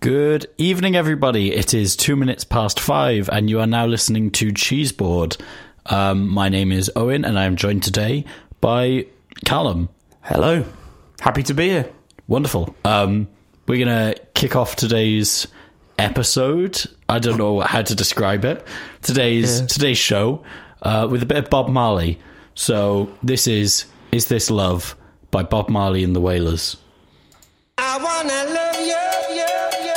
Good evening, everybody. It is two minutes past five, and you are now listening to Cheeseboard. Um, my name is Owen, and I am joined today by Callum. Hello. Happy to be here. Wonderful. Um, we're going to kick off today's episode. I don't know how to describe it. Today's Yeah. today's show uh, with a bit of Bob Marley. So this is "Is This Love" by Bob Marley and the Wailers. I wanna love you, you, you,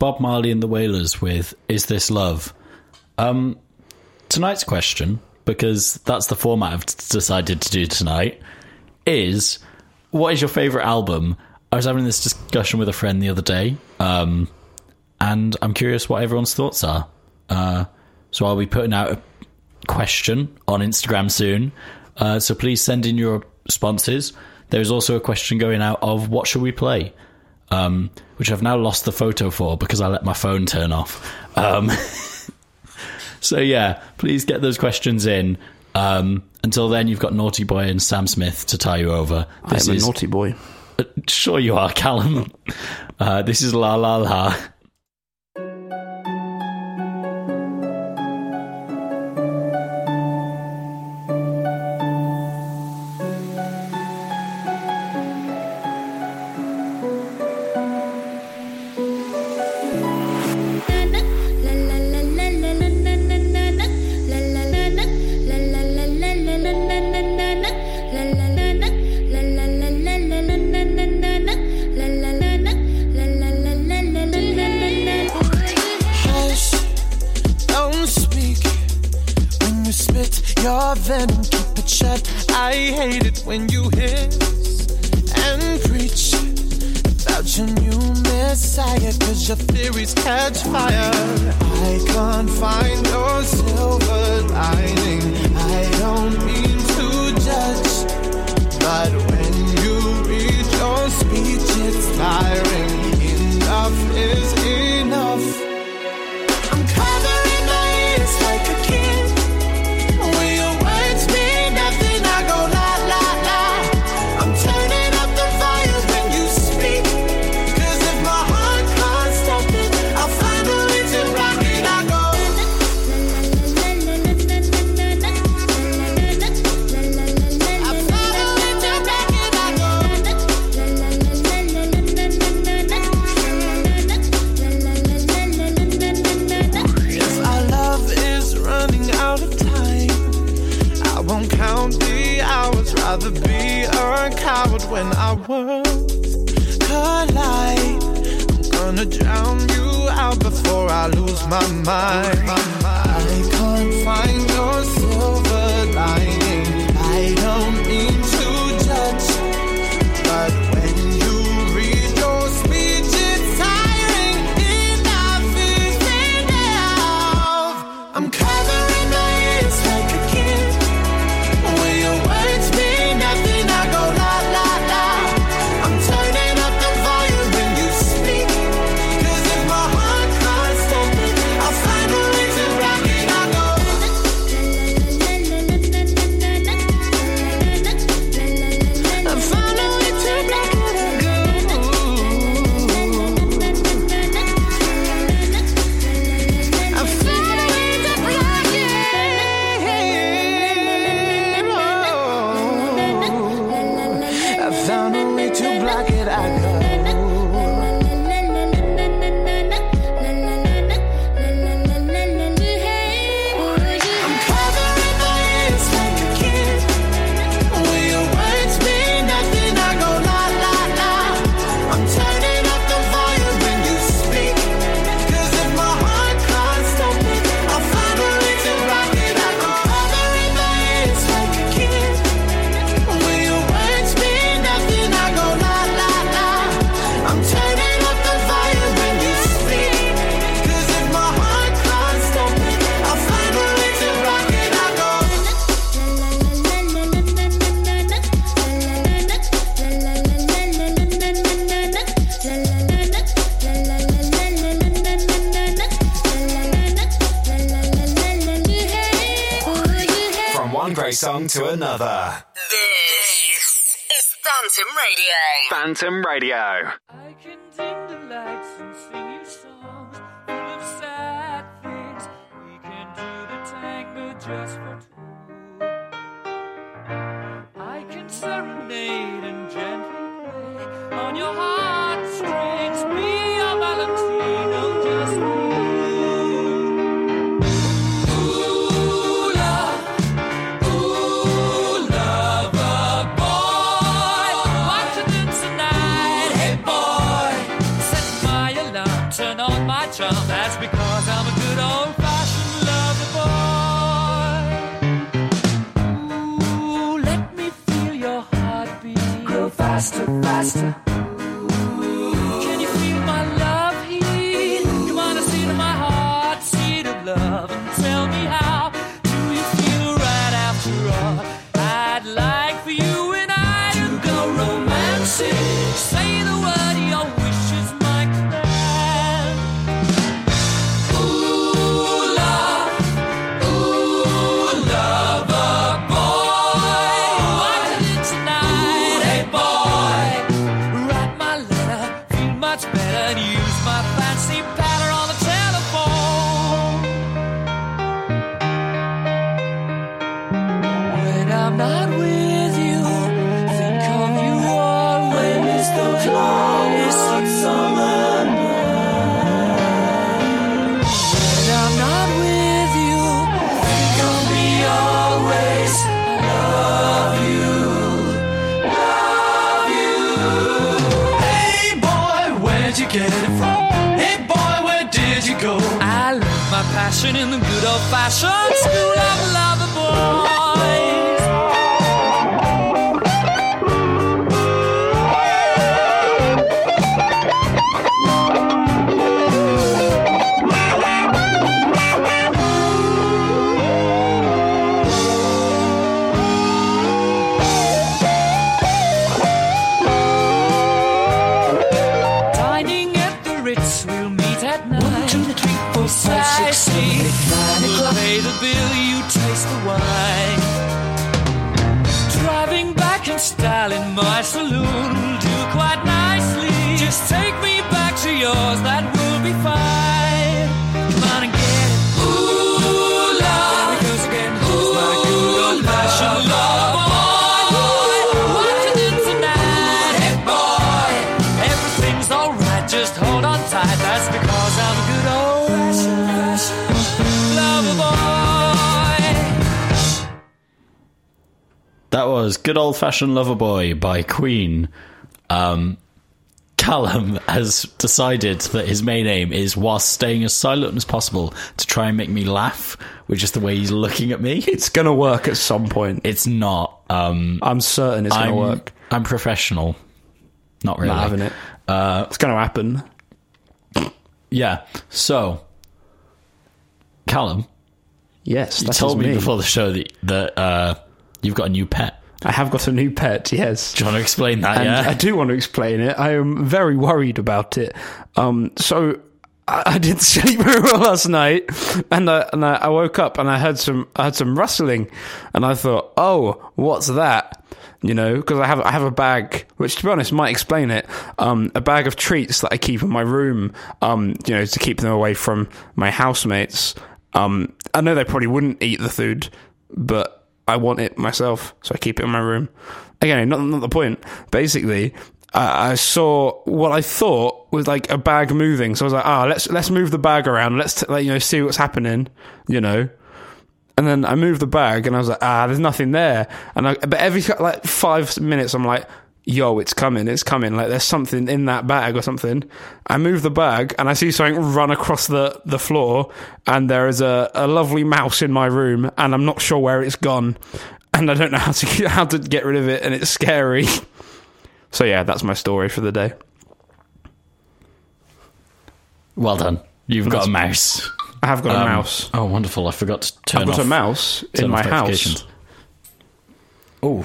Bob Marley and the Wailers with "Is This Love." Um, tonight's question, because that's the format I've decided to do tonight, is what is your favorite album? I was having this discussion with a friend the other day, um, and I'm curious what everyone's thoughts are. Uh, so I'll be putting out a question on Instagram soon. Uh, so please send in your responses. There's also a question going out of what should we play, um, which I've now lost the photo for because I let my phone turn off. Um, so yeah, please get those questions in. Um, until then, you've got Naughty Boy and Sam Smith to tie you over. This I'm a is naughty boy. sure you are, Callum. Uh, this is la la la just was Good Old Fashioned Lover Boy by Queen. Um, Callum has decided that his main aim is, whilst staying as silent as possible, to try and make me laugh with just the way he's looking at me. It's gonna work at some point. It's not. Um, I'm certain it's gonna work. I'm professional. Not really. Not having it. Uh, it's gonna happen. Yeah. So, Callum, Yes, you told is me, before the show that, that uh, you've got a new pet. I have got a new pet. Yes. Do you want to explain that? and yeah. I do want to explain it. I am very worried about it. Um, so I, I didn't sleep very well last night, and I, and I, I woke up and I heard some I heard some rustling, and I thought, oh, what's that? You know, because I have I have a bag, which to be honest might explain it. Um, a bag of treats that I keep in my room. Um, you know, to keep them away from my housemates. Um, I know they probably wouldn't eat the food, but I want it myself, so I keep it in my room. Again, not not the point. Basically, I, saw what I thought was like a bag moving, so I was like, ah, let's let's move the bag around. Let's t- like, you know see what's happening, you know. And then I moved the bag, and I was like, ah, there's nothing there. And I, but every like five minutes, I'm like, yo, it's coming, it's coming. Like there's something in that bag or something. I move the bag, and I see something run across the the floor, and there is a, a lovely mouse in my room, and I'm not sure where it's gone, and I don't know how to how to get rid of it, and it's scary. So yeah, that's my story for the day. well done. You've got a mouse. I have got a Um, mouse. Oh, wonderful. I forgot to turn I've got off a mouse in my house. Oh,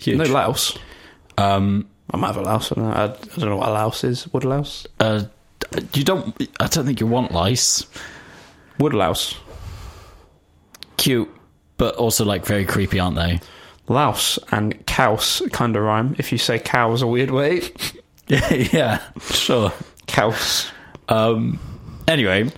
huge. No louse. Um, I might have a louse. I don't know, I, I don't know what a louse is. Wood louse. uh, you don't. I don't think you want lice. Wood louse. Cute, but also like very creepy, aren't they? Louse and couse kind of rhyme. If you say cow is a weird way. yeah, Yeah. sure. Cows. Um, anyway,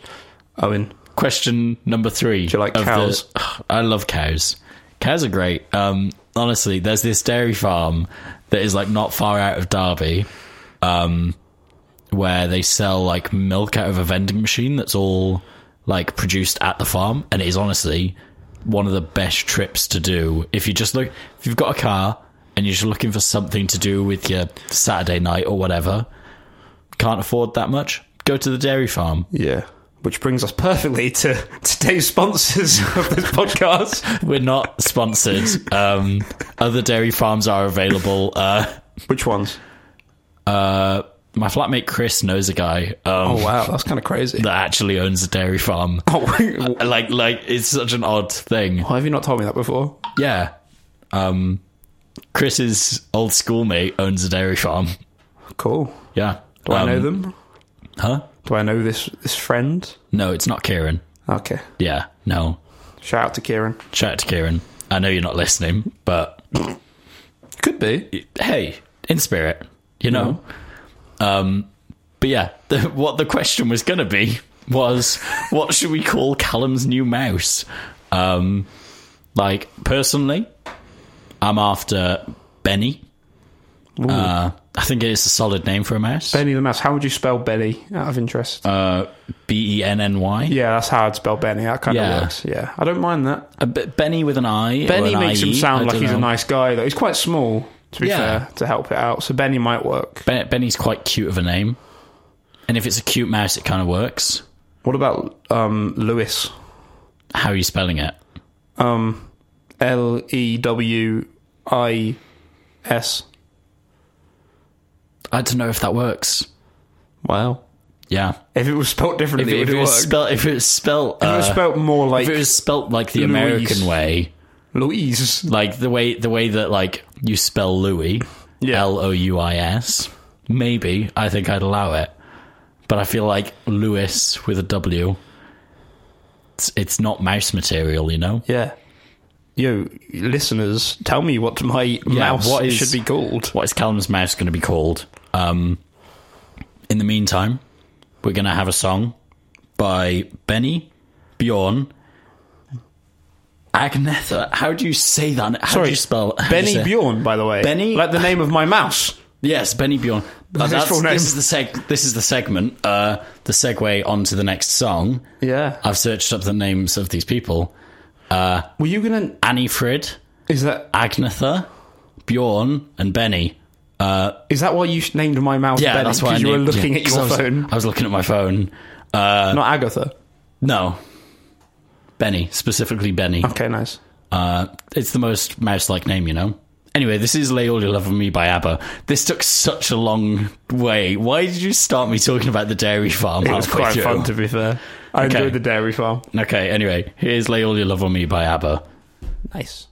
Owen. question number three. Do you like of the- cows? I love cows. Cows are great. Um, honestly, there's this dairy farm that is like not far out of Derby, um, where they sell like milk out of a vending machine that's all like produced at the farm, and it is honestly one of the best trips to do if you just look if you've got a car and you're just looking for something to do with your Saturday night or whatever. Can't afford that much. Go to the dairy farm. Yeah. Which brings us perfectly to today's sponsors of this podcast. We're not sponsored. Um, other dairy farms are available. Uh, Which ones? uh, my flatmate Chris knows a guy um, Oh wow, that's kind of crazy. that actually owns a dairy farm. Oh, wh- Like, like it's such an odd thing. why have you not told me that before? Yeah. Um, Chris's old schoolmate owns a dairy farm. Cool. Yeah. Do I know Um, them? Huh? Do I know this this friend? No, it's not Kieran. Okay. Yeah. No. Shout out to Kieran. Shout out to Kieran. I know you're not listening, but Could be. hey, in spirit, you know. Um, but yeah, the, what the question was going to be was, what should we call Callum's new mouse? Um, like personally, I'm after Benny. Uh, I think it is a solid name for a mouse. Benny the Mouse. How would you spell Benny? Out of interest. Uh, B E N N Y. yeah, that's how I'd spell Benny. That kind Yeah. of works. Yeah, I don't mind that. A bit Benny with an I. or Benny an makes him IE, sound I like don't he's a nice guy, though. He's quite small, to be Yeah. fair, to help it out. So Benny might work. Ben- Benny's quite cute of a name, and if it's a cute mouse, it kind of works. What about um, Lewis? How are you spelling it? Um, L E W I S. I don't know if that works. Wow. Yeah. If it was spelt If differently, it, it if would it work. was spelt, if it was spelt, if it was uh, spelt more like if it was spelt like the Louise. American way, Louise. like the way the way that like you spell Louis, Yeah. L O U I S, maybe I think I'd allow it. But I feel like Lewis with a W it's, it's not mouse material, you know. Yeah. Yo, listeners, tell me what my mouse what is- should be called. What is Callum's mouse going to be called? Um, in the meantime, we're going to have a song by Benny, Bjorn, Agnetha. How do you say that? How do you spell do you Benny Bjorn, by the way. Benny- like the name of my mouse. Yes, Benny Bjorn. Uh, that's- this is the seg. This is the segment. Uh, the segue onto the next song. Yeah. I've searched up the names of these people: Were you gonna? Anni-Frid, Is that Agnetha, Bjorn, and Benny. Is that why you named my mouse? Yeah, Benny? that's why I because you were named- looking yeah, at 'cause your I was, phone, I was looking at my phone. Uh, not Agatha. No, Benny specifically Benny. Okay, nice. Uh, it's the most mouse-like name, you know. Anyway, this is "Lay All Your Love on Me" by ABBA. This took such a long way. Why did you start me talking about the dairy farm? It was halfway quite through? fun, to be fair. I Okay. enjoyed the dairy farm. Okay, anyway, here's "Lay All Your Love on Me" by ABBA. Nice.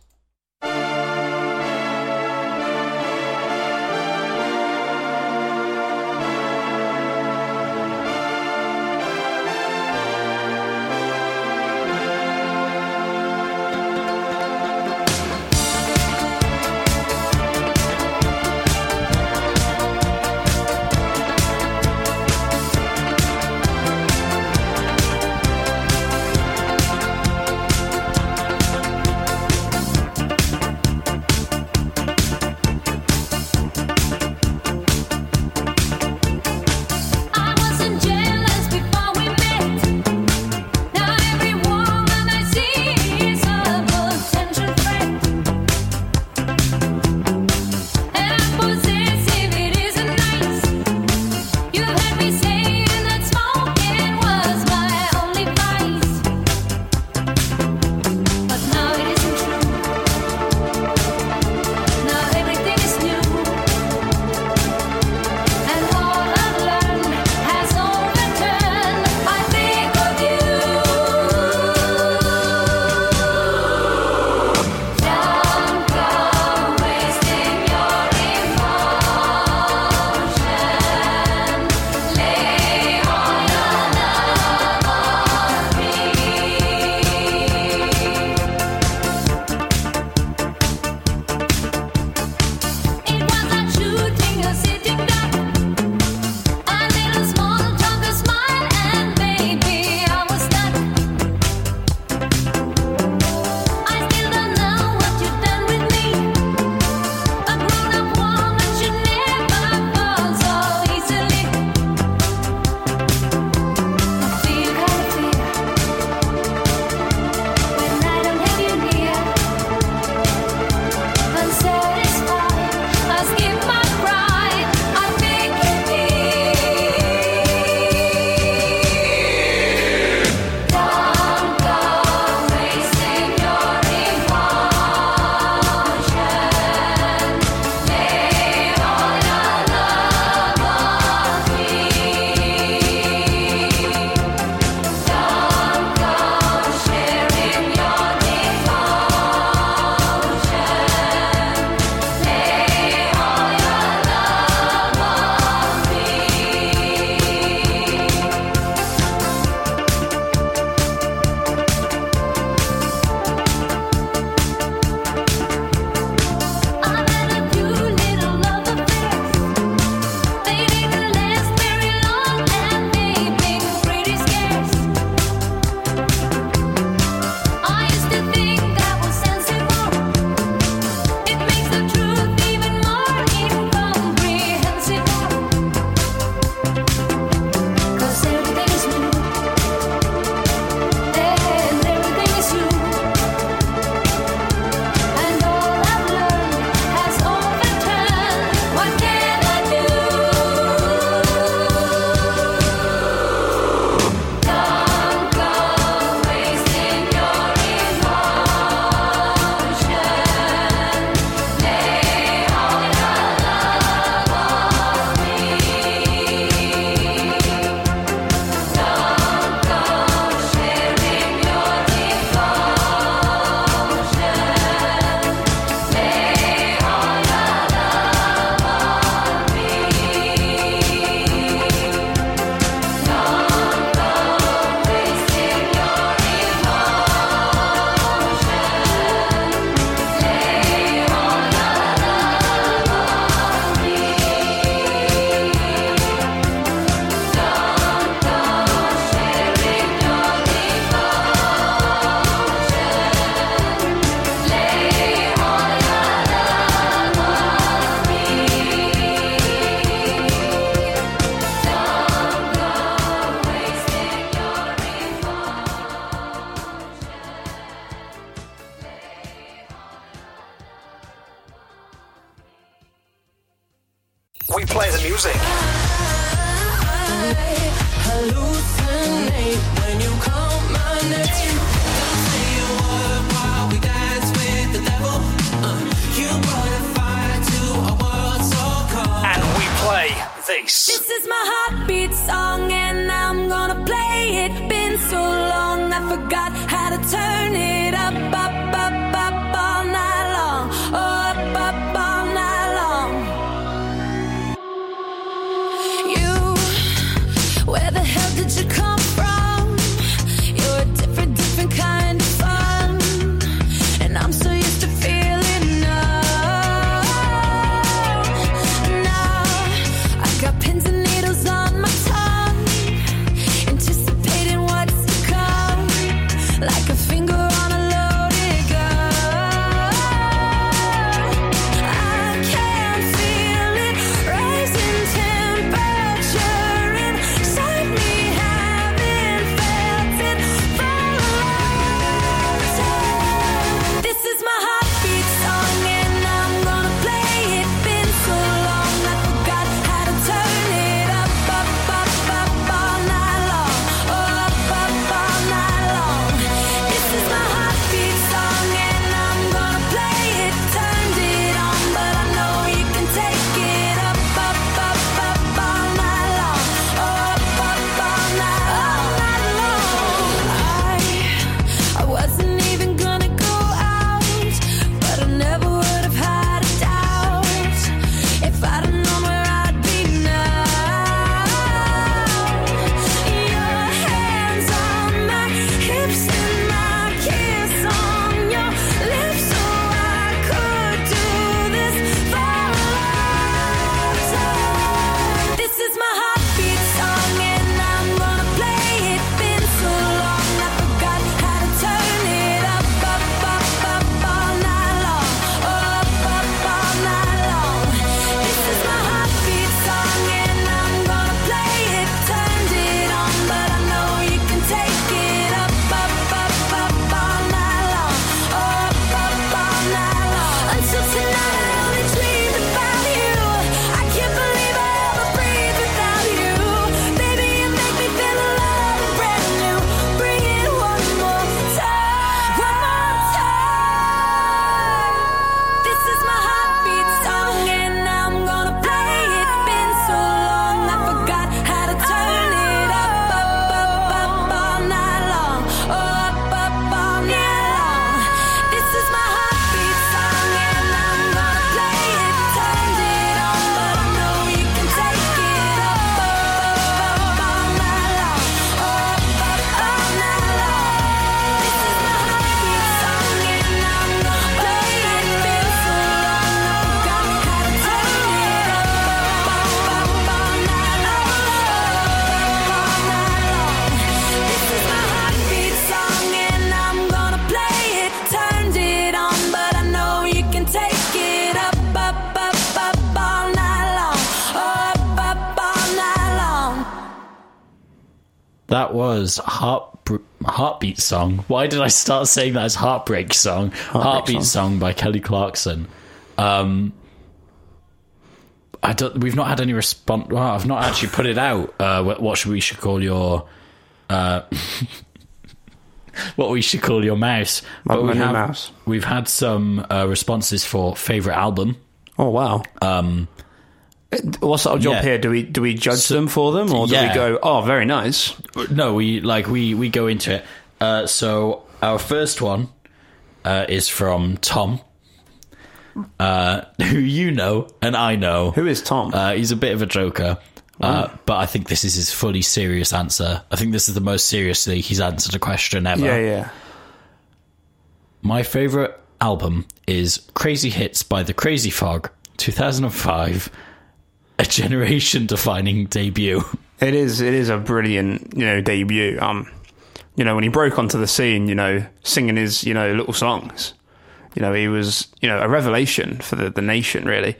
play the music. Uh, and we play this. This is my heartbeat song, and I'm gonna play it. Been so long, I forgot how to turn it. Song. Why did I start saying that as heartbreak song? Heartbeat song. by Kelly Clarkson. Um, I don't. We've not had any response. Well, I've not actually put it out. Uh, what, what should we should call your? Uh, what we should call your mouse? My- But we have, mouse. We've had some uh, responses for favorite album. Oh wow. Um, what's our job yeah. here? Do we do we judge them for them, or do yeah. we go? Oh, very nice. No, we like we we go into it. Uh, so our first one uh, is from Tom, uh, who you know and I know. Who is Tom? Uh, he's a bit of a joker, uh, but I think this is his fully serious answer. I think this is the most seriously he's answered a question ever. yeah, yeah. My favorite album is Crazy Hits by the Crazy Frog, 2005, a generation-defining debut. It is. It is a brilliant, you know, debut. Um, you know, when he broke onto the scene, you know, singing his, you know, little songs. You know, he was, you know, a revelation for the, the nation, really.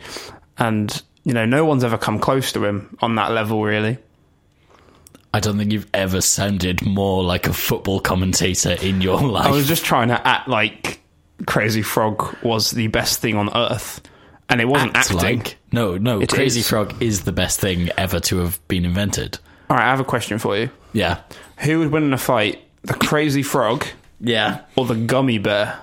And you know, no one's ever come close to him on that level, really. I don't think you've ever sounded more like a football commentator in your life. I was just trying to act like Crazy Frog was the best thing on earth, and it wasn't Act acting. like no, no. It Crazy is. Frog is the best thing ever to have been invented. All right, I have a question for you. Yeah, Who would win in a fight, the Crazy Frog yeah. or the Gummy Bear?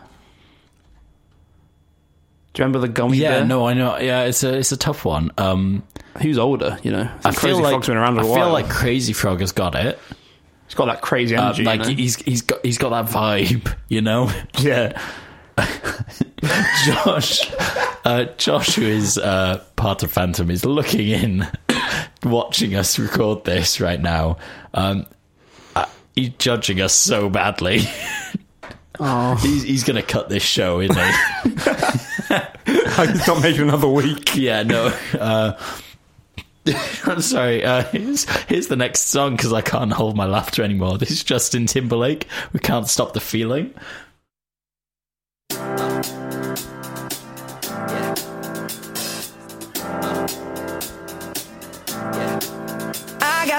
Do you remember the gummy Yeah, bear? no, I know. Yeah, it's a it's a tough one. Um, Who's older? You know, I Crazy feel like Frog's been around a I while. feel like Crazy Frog has got it. he's got that crazy Uh, energy. like you know? he's he's got he's got that vibe, you know. yeah. Josh, uh, Josh, who is uh, part of Phantom, is looking in, watching us record this right now. Um, uh, he's judging us so badly. Oh, He's, he's going to cut this show, isn't he? I he's not making another week. yeah, no. Uh, I'm sorry. Uh, here's, here's the next song because I can't hold my laughter anymore. This is Justin Timberlake. We can't stop the feeling.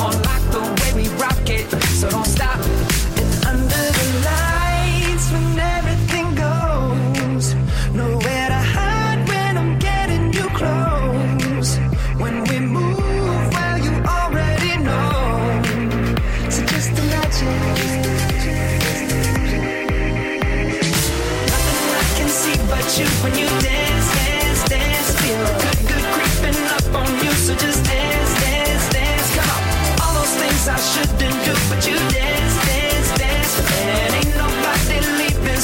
You're like the way we rock it, so don't stop.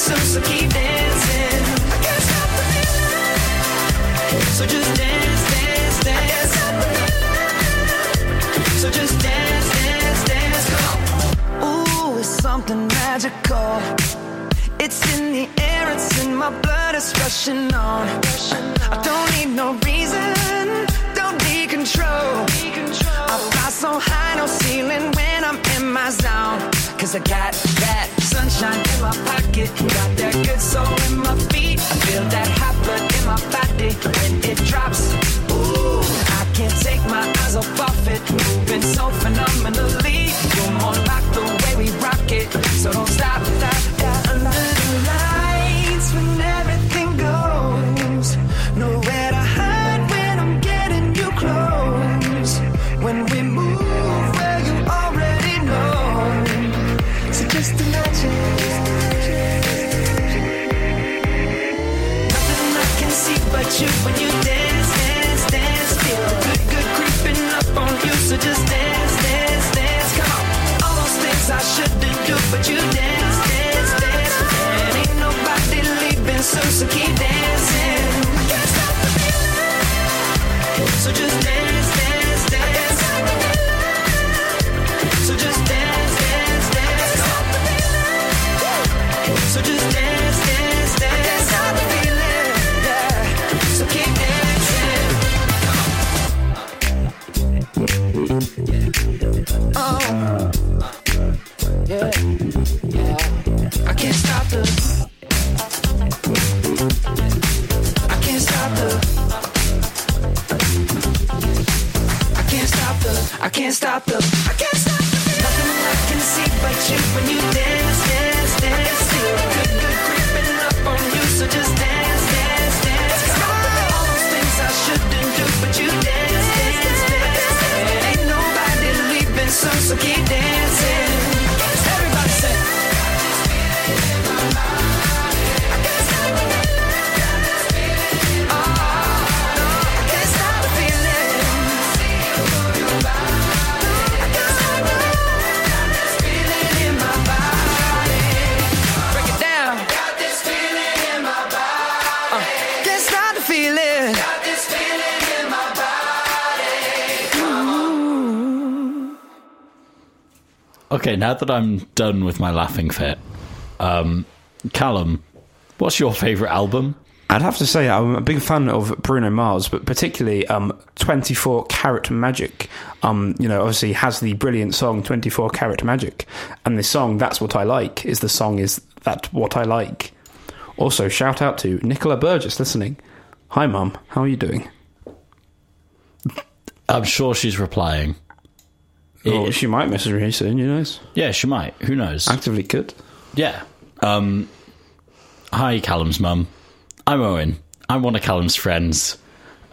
So keep dancing. I can't stop the feeling. So just dance, dance, dance. So just dance, dance, dance. Ooh, it's something magical. It's in the air, it's in my blood, it's rushing on. I don't need no reason, control. I fly so high, no ceiling when I'm in my zone. Cause I got that sunshine in my pocket, got that good soul in my feet. I feel that hot blood in my body when it drops. Ooh, I can't take my eyes off of it, moving so phenomenally. You're more like the way we rock it, so don't stop, stop, stop. Okay, now that I'm done with my laughing fit, um, Callum, what's your favourite album? I'd have to say I'm a big fan of Bruno Mars, but particularly um, 24 Karat Magic. Um, you know, obviously has the brilliant song 24 Karat Magic, and the song "That's What I Like" is the song is that what I like. Also, shout out to Nicola Burgess listening. Hi, mum. How are you doing? I'm sure she's replying. Oh, It- she might message me soon. You know, yeah, she might. Who knows? actively could. Yeah. Um, hi, Callum's mum. I'm Owen. I'm one of Callum's friends.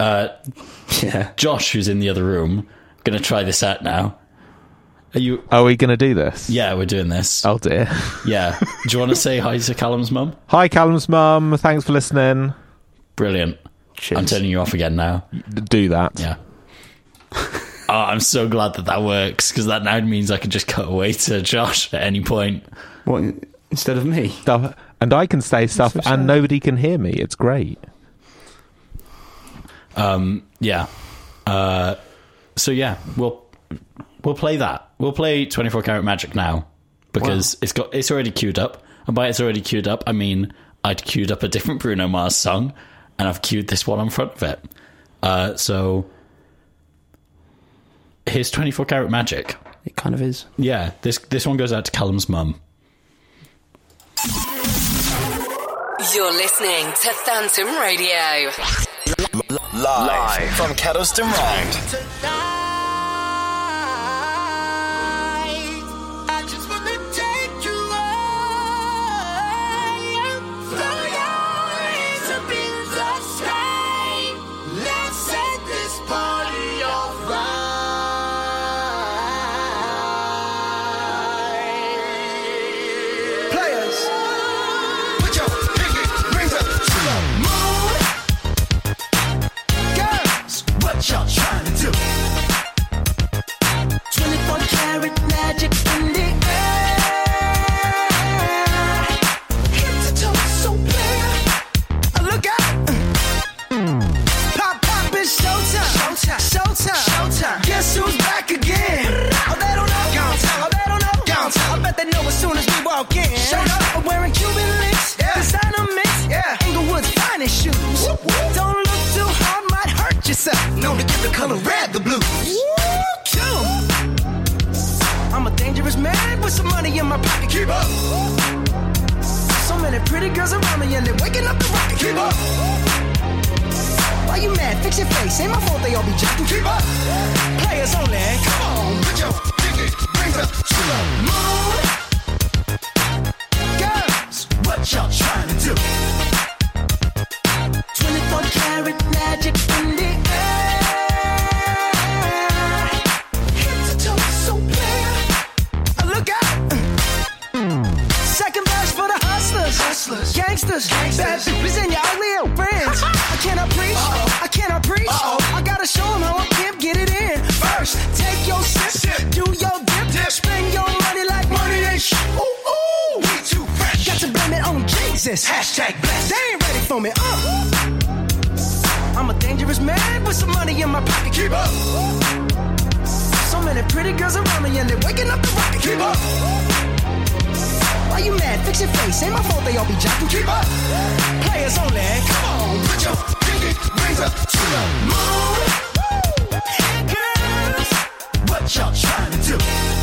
Uh, Yeah. Josh, who's in the other room, gonna try this out now. Are you? Are we going to do this? Yeah, we're doing this. Oh dear. Yeah. Do you want to say hi to Callum's mum? Hi, Callum's mum. Thanks for listening. Brilliant. Cheers. I'm turning you off again now. D- Do that. Yeah. oh, I'm so glad that that works because that now means I can just cut away to Josh at any point. What instead of me? Stuff, and I can say stuff, so and nobody can hear me. It's great. Um, yeah. Uh, so yeah, we'll we'll play that. We'll play 24 karat magic now because it's got it's already queued up. And by it's already queued up, I mean I'd queued up a different Bruno Mars song, and I've queued this one on front of it. Uh, so here's 24 karat magic. It kind of is. Yeah, this this one goes out to Callum's mum. You're listening to Phantom Radio. Live, from Kedleston Road. They know as soon as we walk in. Showed up. I'm wearing Cuban links. Yeah. Designer mix. Yeah. Inglewood's finest shoes. Don't look too hard, might hurt yourself. Known to give the color red the blues. Woo! I'm a dangerous man with some money in my pocket. Keep up. So many pretty girls around me and they're waking up the rocket. Keep up. Why you mad? Fix your face. Ain't my fault they all be jacking. Keep up. Players only. Come on, put your pinky rings up to the moon. Girls, what y'all trying to do? 24 karat magic in the air. Head to toe, so clear. Look out! Second verse for the hustlers, hustlers, gangsters, bad bitches Jesus. Hashtag blessed. They ain't ready for me. Uh. I'm a dangerous man with some money in my pocket. Keep up. So many pretty girls around me and they're waking up the rocket. Keep up. Why you mad? Fix your face. Ain't my fault they all be jacking. Keep up. Players only. Come on, put your pinky rings up to the moon. Girls, what y'all trying to do?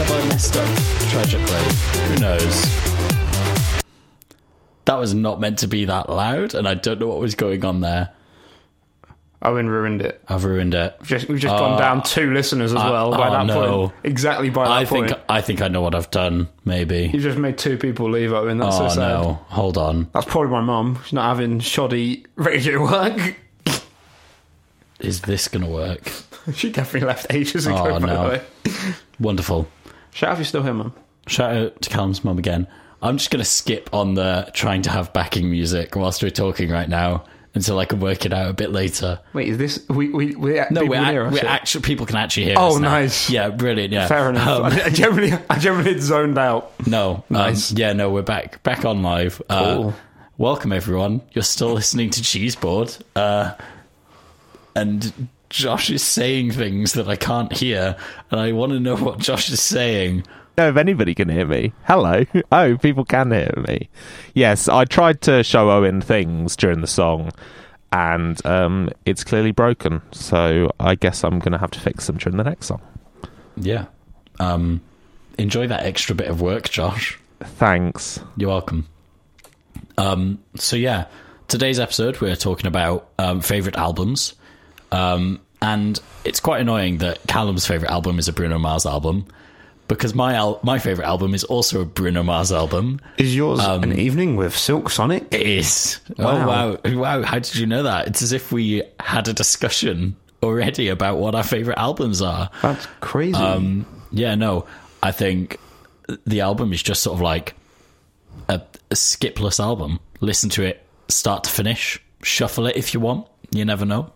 Have I messed up tragically? Who knows? That was not meant to be that loud, and I don't know what was going on there. Owen ruined it. I've ruined it. Just, we've just gone Oh. down two listeners as I- well by oh, that no. point. Exactly by that I point. think I think I know what I've done. Maybe. You've just made two people leave Owen. That's oh so sad. no! Hold on. That's probably my mum. She's not having shoddy radio work. Is this gonna work? she definitely left ages oh, ago, Oh, by no. the way. Wonderful. Shout out if you're still here, mum. Shout out to Callum's mum again. I'm just going to skip on the trying to have backing music whilst we're talking right now until I can work it out a bit later. Wait, is this. We, we, we no? We're, us we're actually people can actually hear Oh, nice. Yeah, brilliant. Yeah, Fair enough. Um, I, I generally, I generally zoned out. no, Nice. Um, yeah, no, we're back back on live. Uh, Cool. welcome everyone. You're still listening to Cheeseboard, uh, and Josh is saying things that I can't hear, and I want to know what Josh is saying. know if anybody can hear me. Hello. Oh, people can hear me. Yes, I tried to show Owen things during the song, and um, it's clearly broken. So I guess I'm going to have to fix them during the next song. Yeah. Um, enjoy that extra bit of work, Josh. Thanks. You're welcome. Um, so yeah, today's episode we're talking about um, favorite albums, um, and it's quite annoying that Callum's favorite album is a Bruno Mars album because my al- my favorite album is also a Bruno Mars album. Is yours Um, an evening with Silk Sonic? It is. Wow. Oh wow, wow! How did you know that? It's as if we had a discussion already about what our favorite albums are. That's crazy. Um, yeah, no, I think the album is just sort of like a, a skipless album. Listen to it start to finish, shuffle it if you want. You never know.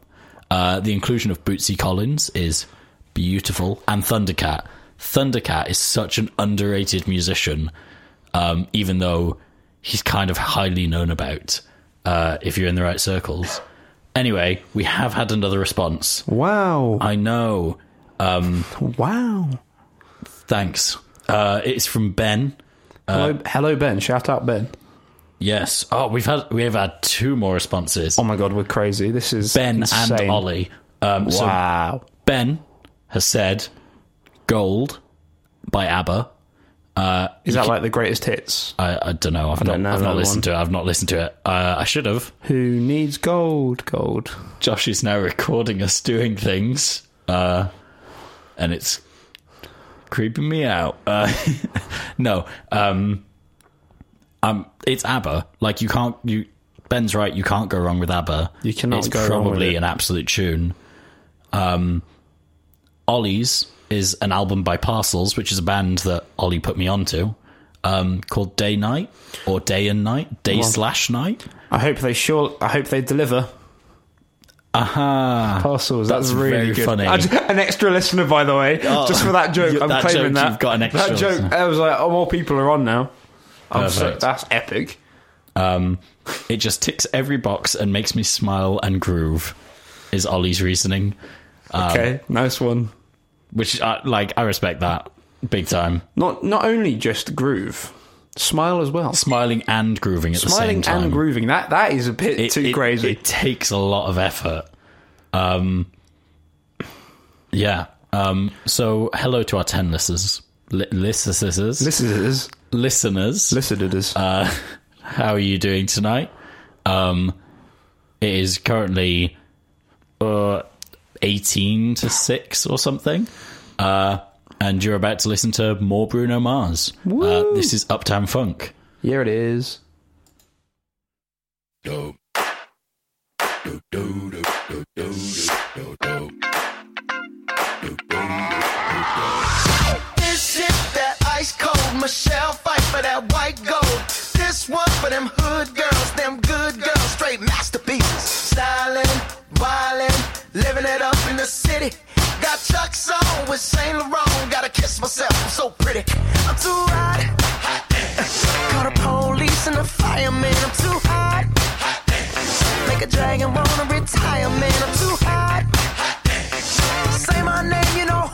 Uh, the inclusion of Bootsy Collins is beautiful, and Thundercat. Thundercat is such an underrated musician, um, even though he's kind of highly known about uh, if you're in the right circles. Anyway, we have had another response. wow. I know. wow. Thanks. Uh, it's from Ben. hello, hello, Ben. Shout out, Ben. Yes. Oh, we've had we have had two more responses. Oh my god, we're crazy. This is ben insane. and Ollie. Um, So Wow. Ben has said "Gold" by ABBA. Uh, Is that like the greatest hits? I, I don't know. I've don't know I've not listened to it. I've not listened to it. Uh, I should have. Who needs gold? Gold. Josh is now recording us doing things, uh, and it's creeping me out. Uh, no, um, um, it's ABBA. Like you can't. You Ben's right. You can't go wrong with ABBA. You cannot It's go wrong with probably it. an absolute tune. Um, Ollie's is an album by Parcels, which is a band that Ollie put me onto. Um, called Day Night or Day and Night, Day slash Night. I hope they sure. I hope they deliver Aha! parcels. That's, That's really very good. funny. I an extra listener, by the way, Oh, just for that joke. I'm that claiming joke, that. you've got an extra That joke. listener. I was like, oh, more people are on now. I'm so, Perfect. that's epic. Um, it just ticks every box and makes me smile and groove. Is Ollie's reasoning, Um, Okay, nice one. which I, like I respect that big time. Not not only just groove, smile as well. Smiling and grooving at the same time. and grooving. That that is a bit It- too it- crazy. It takes a lot of effort. Um, yeah. Um, so hello to our ten listeners. Li- listeners. listeners, listeners. listeners. Uh, how are you doing tonight? Um, it is currently uh, 18 to 6 or something. Uh, and you're about to listen to more Bruno Mars. Uh, this is Uptown Funk. Here it is. This is that Michelle fight for that white gold. This one for them hood girls, them good girls, straight masterpieces. Styling, wildin', living it up in the city. Got Chuck's on with Saint Laurent. Gotta kiss myself, I'm so pretty. I'm too hot. Call the police and the fireman. I'm too hot. Make a dragon wanna retire, man. I'm too hot. Say my name, you know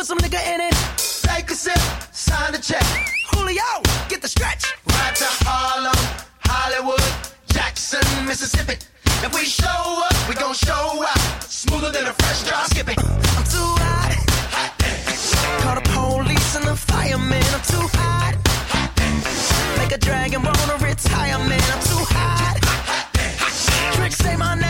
Put some nigga in it. Take a sip, sign the check. Julio, get the stretch. Right to Harlem, Hollywood, Jackson, Mississippi. If we show up, we gon' show out. Smoother than a fresh drop skipping. I'm too hot. hot Call the police and the firemen. I'm too hot. hot Make a dragon wanna retire, man. I'm too hot. Tricks say my name,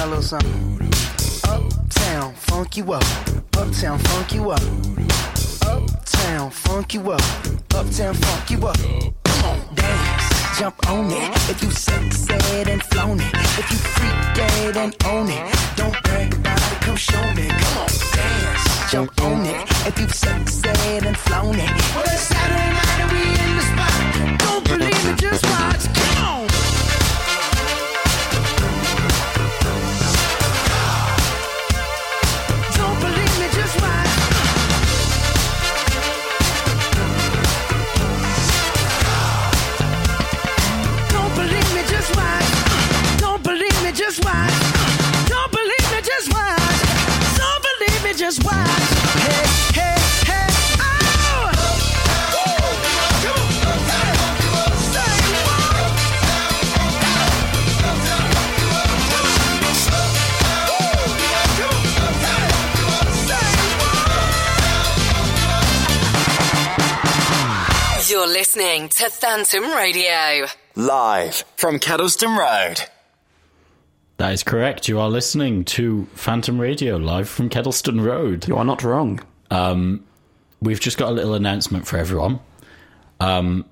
y'all a little something. Uptown, funk you up. Uptown, funk you up. Uptown, funk you up. Uptown, funk you up. Come on, dance, jump on it. If you succeed and flown it. If you freak dead and own it. Don't brag about it, come show me. Come on, dance, jump on it. If you succeed and flown it. Well, it's Saturday night and we in the spot. Don't believe it, just watch. You're listening to Phantom Radio. Live from Kedleston Road. That is correct. You are listening to Phantom Radio live from Kedleston Road. You are not wrong. Um, we've just got a little announcement for everyone. Um,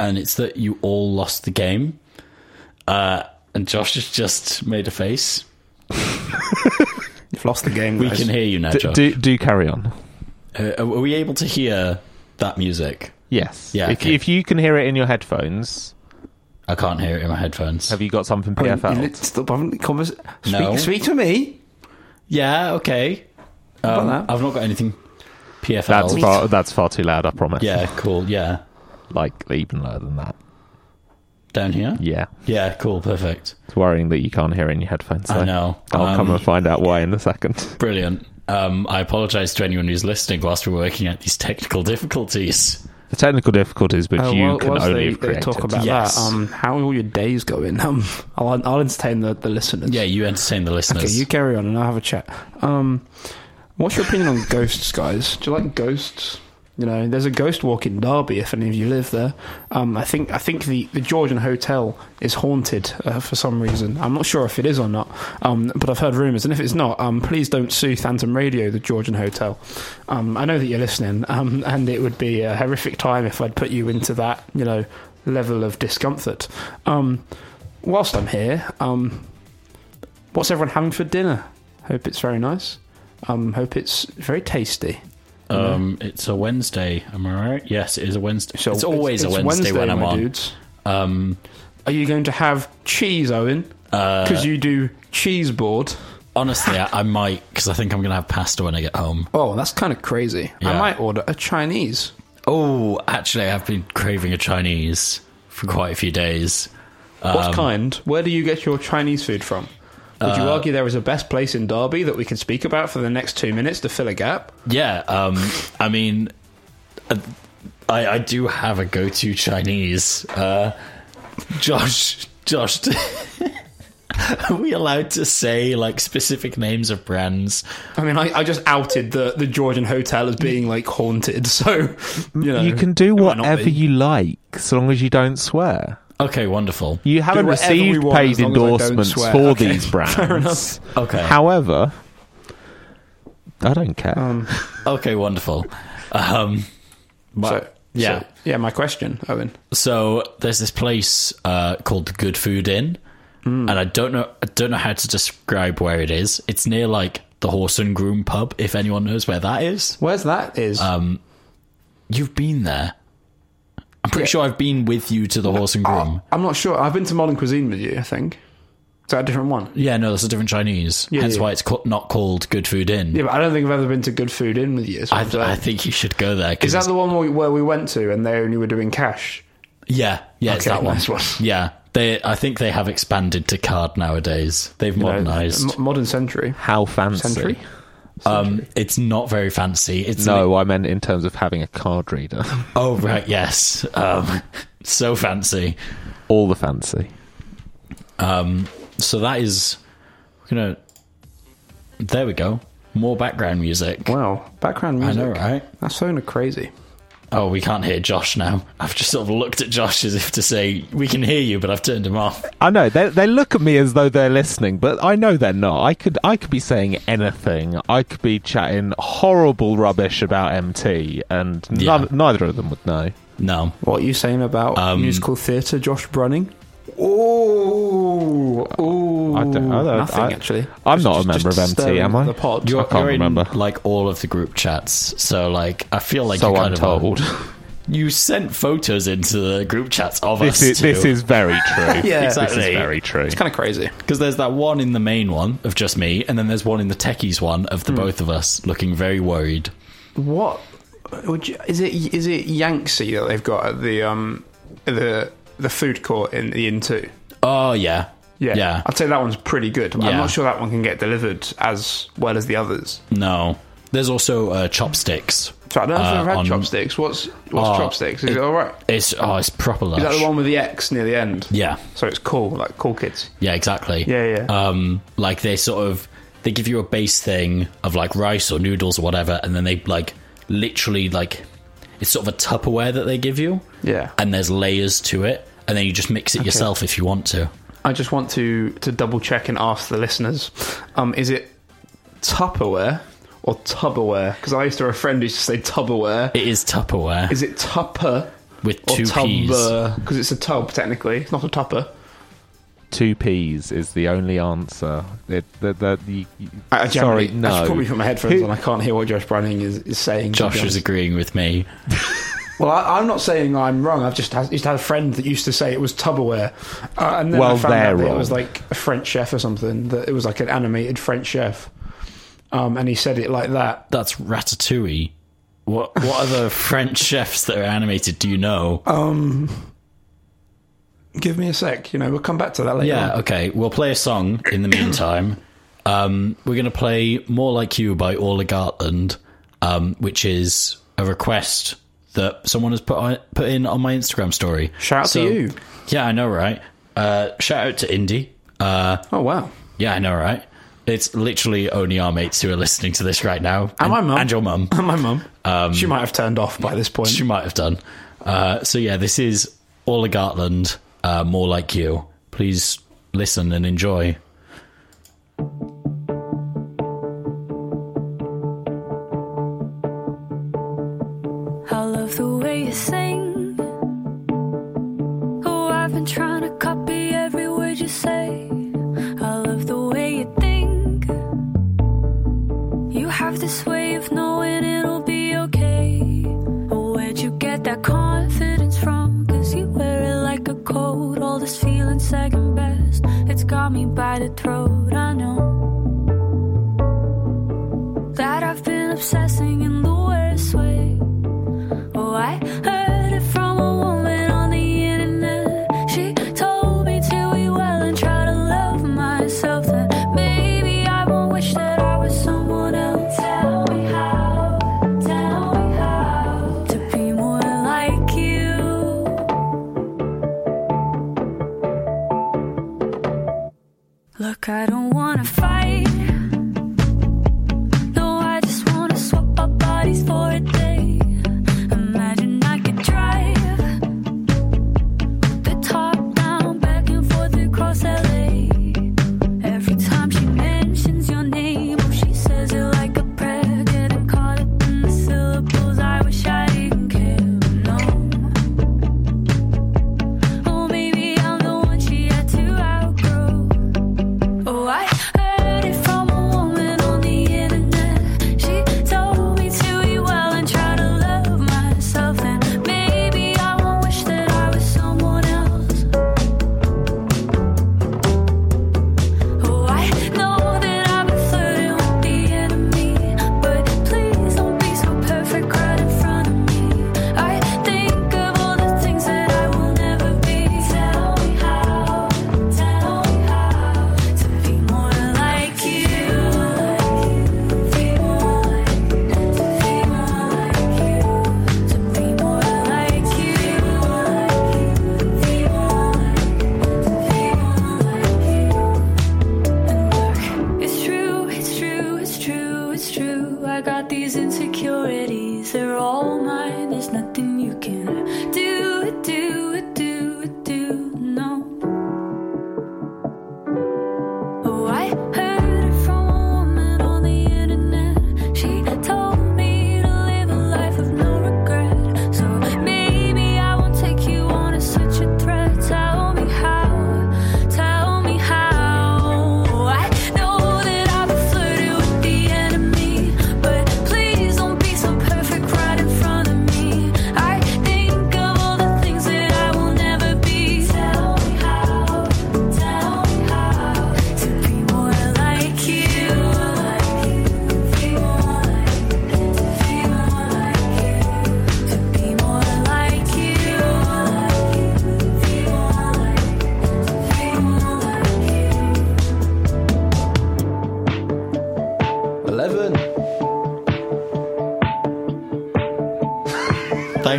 and it's that you all lost the game. Uh, and Josh has just made a face. You've lost the game. We can hear you now, D- Josh. do, do carry on. Uh, are we able to hear that music? Yes. Yeah, If, okay. if you can hear it in your headphones, I can't hear it in my headphones. have you got something I mean, PFL? Stop having the convers- speak, No. speak to me. Yeah, okay. Um, about that? I've not got anything PFL. that's far. That's far too loud. I promise. Yeah, cool. Yeah. Like even lower than that. Down here? Yeah. Yeah, cool. Perfect. It's worrying that you can't hear it in your headphones. I so know. I'll come Um, and find out why in a second. Brilliant. Um, I apologise to anyone who's listening whilst we're working out these technical difficulties. The technical difficulties, which Uh, you while- can only they, have they talk about Yes. that. Um, how are all your days going? Um, I'll, I'll entertain the, the listeners. Yeah, you entertain the Okay, listeners. you carry on and I'll have a chat. Um, what's your opinion on ghosts, guys? Do you like ghosts? You know, there's a ghost walk in Derby. If any of you live there, um, I think I think the, the Georgian Hotel is haunted uh, for some reason. I'm not sure if it is or not, um, but I've heard rumours. And if it's not, um, please don't sue Phantom Radio, the Georgian Hotel. Um, I know that you're listening, um, and it would be a horrific time if I'd put you into that, you know, level of discomfort. Um, whilst I'm here, what's everyone having for dinner? Hope it's very nice. Hope it's very tasty. Um, it's a Wednesday. Am I right? Yes, it is a Wednesday. it's always it's a Wednesday, when I'm my on. Dudes. Um, Are you going to have cheese, Owen? Because you do cheese board. Honestly, I, I might because I think I'm gonna have pasta when I get home. Oh, that's kind of crazy. I Yeah. might order a Chinese. Oh, actually, I've been craving a Chinese for quite a few days. What Um, kind? Where do you get your Chinese food from? Would you Uh, argue there is a best place in Derby that we can speak about for the next two minutes to fill a gap? Yeah, um, I mean, uh, I, I do have a go-to Chinese. Uh, Josh, Josh, are we allowed to say like specific names of brands? I mean, I, I just outed the, the Georgian hotel as being like haunted, so you know you can do it might not whatever you like, so long as you don't swear. Okay, wonderful. You haven't received want, paid as long as I don't endorsements for Okay, these fair brands. enough. Okay, However, I don't care. Um, okay, wonderful. Um, but- so, yeah. so, yeah. My question, Owen. So there's this place uh, called the Good Food Inn, Hmm. and I don't know I don't know how to describe where it is. It's near like the Horse and Groom pub. If anyone knows where that is, Where's that? Is Um, you've been there. I'm pretty Yeah. sure I've been with you to the Horse and Groom. I'm not sure. I've been to Modern Cuisine with you. I think. Is that a different one? yeah, no, that's a different Chinese. Yeah, Hence yeah. why it's ca- not called Good Food Inn. Yeah, but I don't think I've ever been to Good Food Inn with you. is I, I'm saying. I think you should go there. Is that the one where we, where we went to and they only were doing cash? yeah, yeah, it's that one. nice one. Yeah, they. I think they have expanded to card nowadays. They've You modernized. m- modern Century. How fancy? Century? Um, it's not very fancy. It's No, I meant in terms of having a card reader. Oh right, yes. Um, so fancy. All the fancy. Um, so that is we're gonna. There we go. More background music. Wow, background music. I music. know, right? That's so crazy. Oh, we can't hear Josh now. I've just sort of looked at Josh as if to say we can hear you, but I've turned him off. I know they they look at me as though they're listening, but I know they're not. I could I could be saying anything. I could be chatting horrible rubbish about MT, and Yeah. none, neither of them would know. No. What are you saying about Um, musical theatre, Josh Brunning? Oh, oh, I don't- I don't- nothing I- actually. I'm Just- not a just- member of MT, am I? The pod. You're, I can't you're remember. in like all of the group chats, so like I feel like so you're I'm of told. you sent photos into the group chats of This us is this is very true. Yeah. this is very true. It's kind of crazy. Because there's that one in the main one of just me, and then there's one in the techies one of the Hmm. both of us looking very worried. What would you, is it? Is it Yangtze that they've got at the um the the food court in the Intu? Oh yeah, Yeah, yeah. I'd say that one's pretty good. I'm not sure that one can get delivered as well as the others. No, there's also uh, Chopstix. So I don't know if Uh, I've had on- Chopstix. What's what's Oh, Chopstix? Is it, it- all right? It's oh, it's proper lush. Is that the one with the X near the end? Yeah, So it's cool, like cool kids. yeah, exactly. Yeah, yeah. Um, like they sort of they give you a base thing of like rice or noodles or whatever, and then they like literally like it's sort of a Tupperware that they give you, Yeah. and there's layers to it, and then you just mix it yourself if you want to. I just want to to double check and ask the listeners: um, Is it Tupperware or Tupperware? Because I used to have a friend who used to say Tupperware. It is Tupperware Is it Tupper with or two peas. Because it's a tub technically. It's not a tupper. Two P's is the only answer. The, the, the, the, I, I sorry, generally- I no. should probably put my headphones Who- on. I can't hear what Josh Browning is, is saying. to Josh be is honest. agreeing with me. Well, I, I'm not saying I'm wrong. I've just had, used to have a friend that used to say it was Tupperware, uh, and then Well, I found they're out that it was like a French chef or something. That it was like an animated French chef, um, and he said it like that. That's Ratatouille. What what other French chefs that are animated do you know? Um, give me a sec. You know, we'll come back to that later. yeah, on. okay. We'll play a song in the meantime. Um, we're going to play More Like You by Orla Gartland, um, which is a request that someone has put on, put in on my Instagram story. Shout out to you. Yeah, I know, right? Uh, shout out to Indy. Uh, Oh wow. yeah, I know, right? It's literally only our mates who are listening to this right now. And my mum. And your mum. And my mum. she might have turned off by this point. She might have done. Uh, so yeah, this is Orla Gartland, uh, more like you. Please listen and enjoy.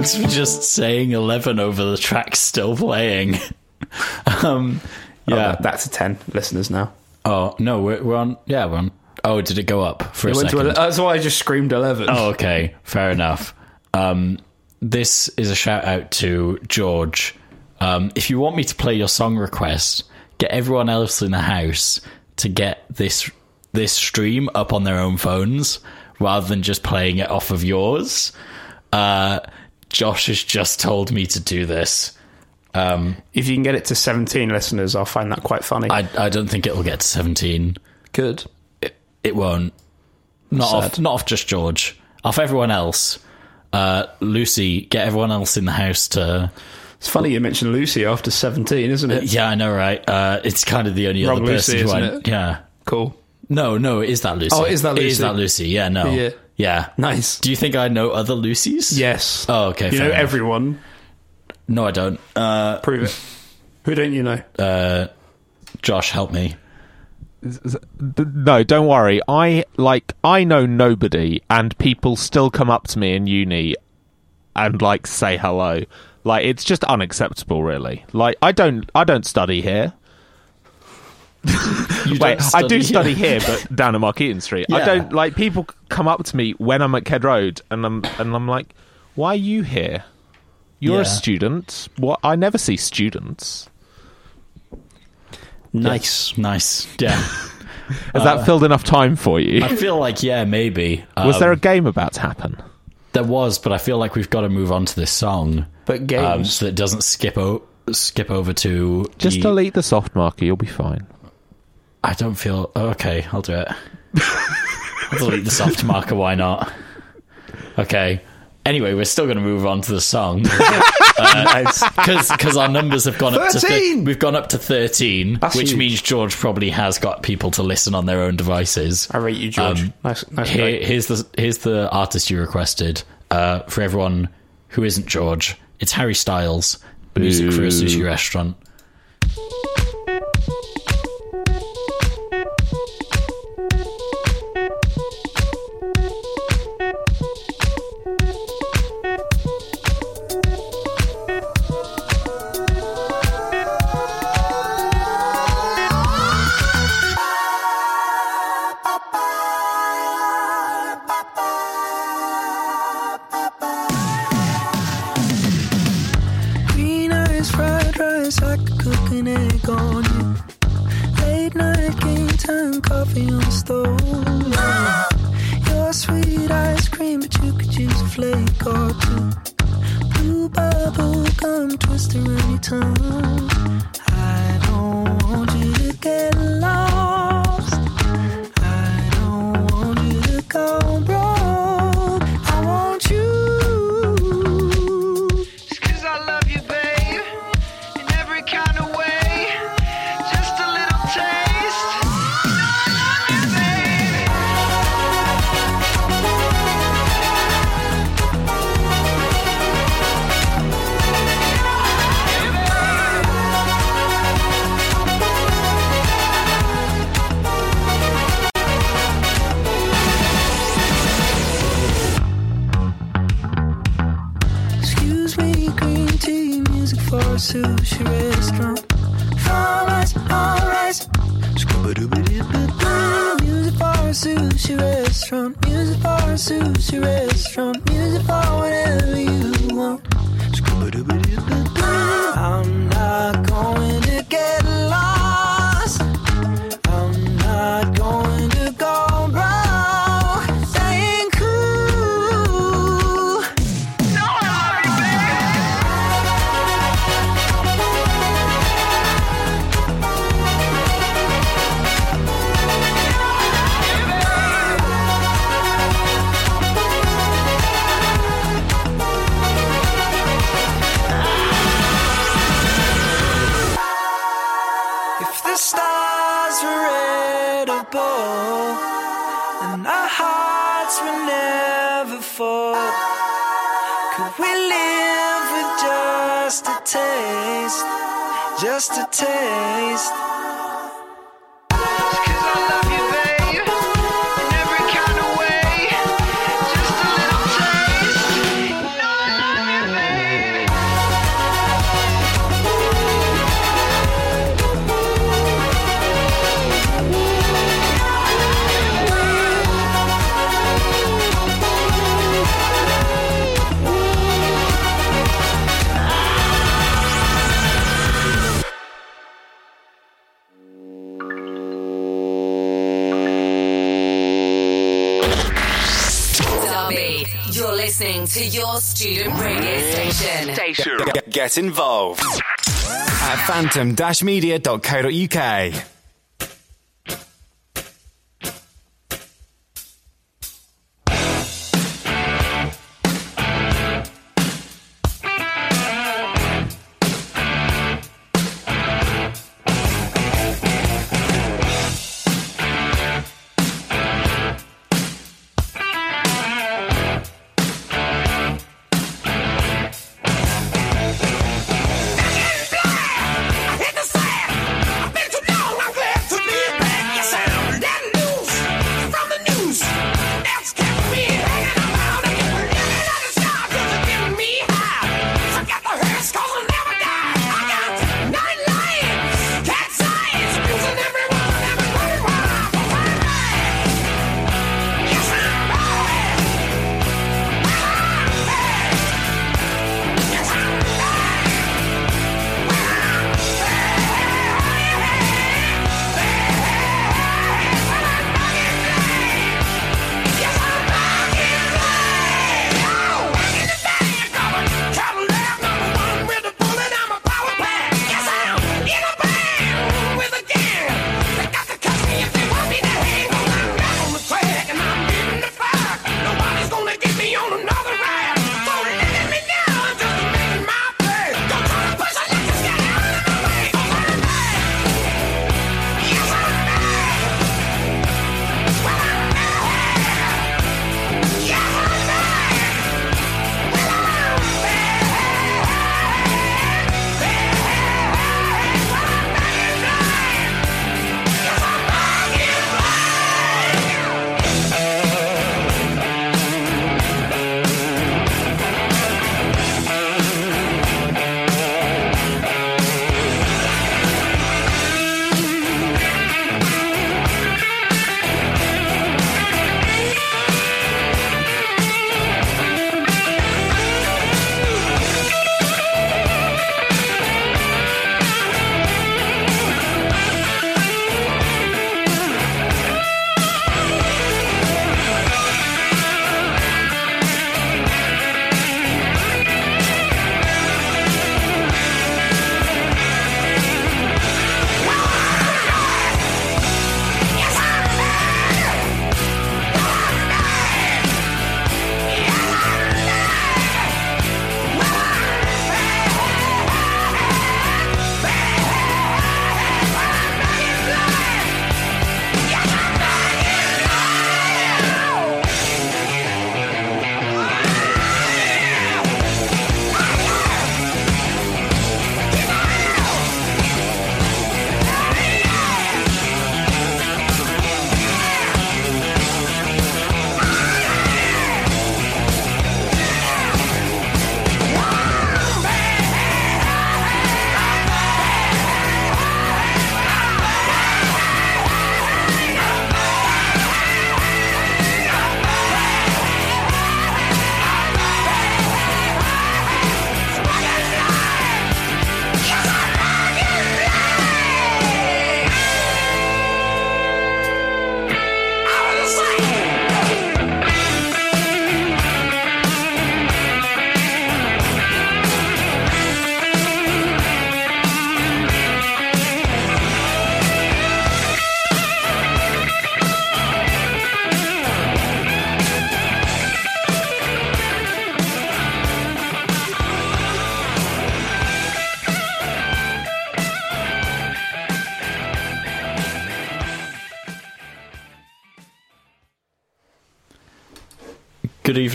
Thanks for just saying 11 over the track still playing. um, Oh, yeah. that- that's a 10 listeners now. Oh, no, we're, we're on. Yeah, we're on. Oh, did it go up for a It to second? that's why I just screamed 11. Oh, okay. Fair enough. Um, this is a shout out to George. Um, if you want me to play your song request, get everyone else in the house to get this this stream up on their own phones rather than just playing it off of yours. Uh, Josh has just told me to do this. Um, If you can get it to 17 listeners, I'll find that quite funny. I I don't think it'll get to seventeen. Good. It, it won't. Not off, not off just George. Off everyone else. Uh, Lucy, get everyone else in the house to. It's funny you mentioned Lucy after 17, isn't it? Yeah, I know, right? Uh, it's kind of the only Wrong other person Lucy, who I. isn't it? Yeah. Cool. No, no, it is that Lucy. Oh, it is that It is Lucy. that Lucy. Yeah, no. Yeah. Yeah. Nice. Do you think I know other Lucys? Yes. Oh, okay. you know enough. everyone. No, I don't. Uh, Prove it. Who don't you know? uh, Josh, help me. No, don't worry. I like I know nobody, and people still come up to me in uni and like say hello. Like it's just unacceptable, really. Like I don't I don't study here. You Wait, don't I do study study here, but down at Markeaton Street. I don't like people come up to me when I'm at Ked Road, and I'm and I'm like, "Why are you here? You're Yeah. a student. What? I never see students." Nice. Nice. Yeah. Has that filled enough time for you? I feel like, yeah, maybe. Was Um, there a game about to happen? There was, but I feel like we've got to move on to this song. But um, games. so that doesn't skip o- skip over to Just the, delete the soft marker. You'll be fine. I don't feel oh, okay. I'll do it. I'll delete the soft marker. Why not? Okay. Anyway, we're still going to move on to the song because our numbers have gone up to thir- 13! we've gone up to thirteen, That's which huge. means George probably has got people to listen on their own devices. I rate you, George. Um, nice, nice. Here, here's the here's the artist you requested. Uh, for everyone who isn't George, it's Harry Styles. Music for a sushi restaurant. Flake or two. Blue bubble gum twist around your tongue. I don't want you to get lost. get involved at phantom-media.co.uk.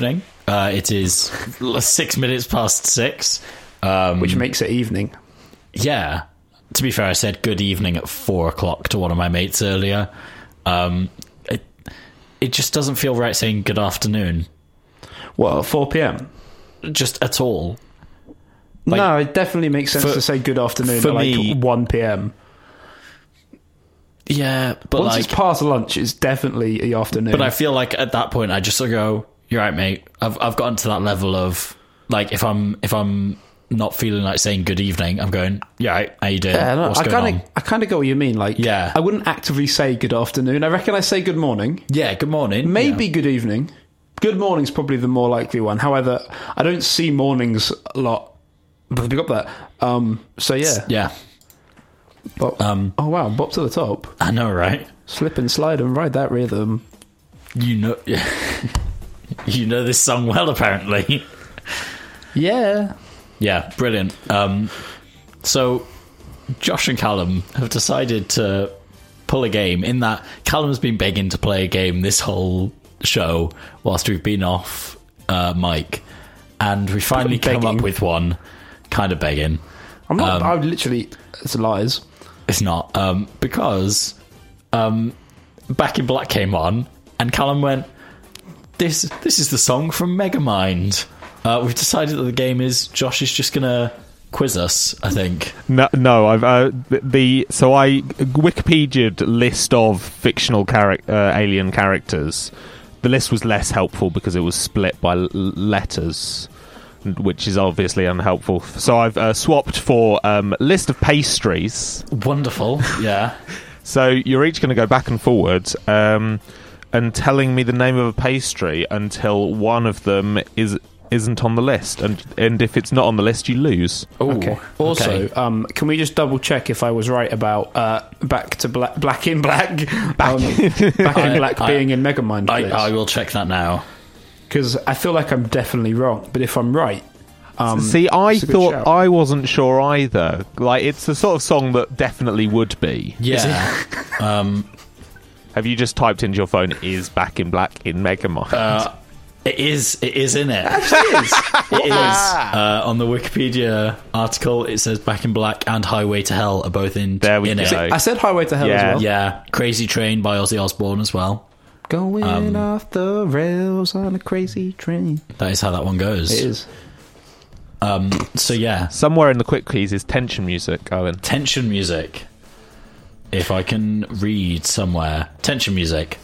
evening. Uh, it is six minutes past six, um, which makes it evening. Yeah. To be fair, I said good evening at four o'clock to one of my mates earlier. Um, it, it just doesn't feel right saying good afternoon. What, 4 p.m.? Just at all. Like, no, it definitely makes sense for, to say good afternoon for at like me, 1 p.m. Yeah, but once like, it's past lunch, it's definitely the afternoon. But I feel like at that point, I just sort of go, you're right, mate. I've I've gotten to that level of like if I'm if I'm not feeling like saying good evening, I'm going, yeah, right, how you doing? Yeah, no, What's I going kinda, on? I kind of get what you mean. Like, yeah, I wouldn't actively say good afternoon. I reckon I say good morning. Yeah, good morning. Maybe yeah. good evening. Good morning's probably the more likely one. However, I don't see mornings a lot. But pick up that. Um, so yeah, yeah. Um, oh wow, bop to the top. I know, right? Slip and slide and ride that rhythm. You know, yeah. you know this song well, apparently. Yeah. Yeah, brilliant. Um, so, Josh and Callum have decided to pull a game in that Callum's been begging to play a game this whole show whilst we've been off uh, mic, and we finally come up with one, kind of begging. I'm not. Um, I would literally. It's lies. It's not um, because um, Back in Black came on, and Callum went, "This this is the song from Megamind." Uh, we've decided that the game is Josh is just gonna quiz us. I think. No, no. I've uh, the, so I Wikipedia'd list of fictional charac- uh, alien characters. The list was less helpful because it was split by l- letters, which is obviously unhelpful. So I've uh, swapped for um, list of pastries. Wonderful. Yeah. So you're each going to go back and forward um, and telling me the name of a pastry until one of them is isn't on the list, and and if it's not on the list, you lose. Okay. Also, okay. um, can we just double check if I was right about uh, back to black, black in black, back, um, back in I- black I- being in Megamind? I, please? I will check that now. because I feel like I'm definitely wrong. But if I'm right, um, See, I it's a good thought shout. I wasn't sure either. Like, it's the sort of song that definitely would be. Yeah. um, Have you just typed into your phone "is back in black" in Megamind? uh, it is. It is in it. It is. Uh, on the Wikipedia article, it says "Back in Black" and "Highway to Hell" are both in. There we in go. It. I said Highway to Hell Yeah. as well. Yeah, "Crazy Train" by Ozzy Osbourne as well. Going Um, off the rails on a crazy train. That is how that one goes. It is. Um, so yeah, Somewhere in the quick keys is tension music, Owen. tension music. If I can read somewhere, tension music.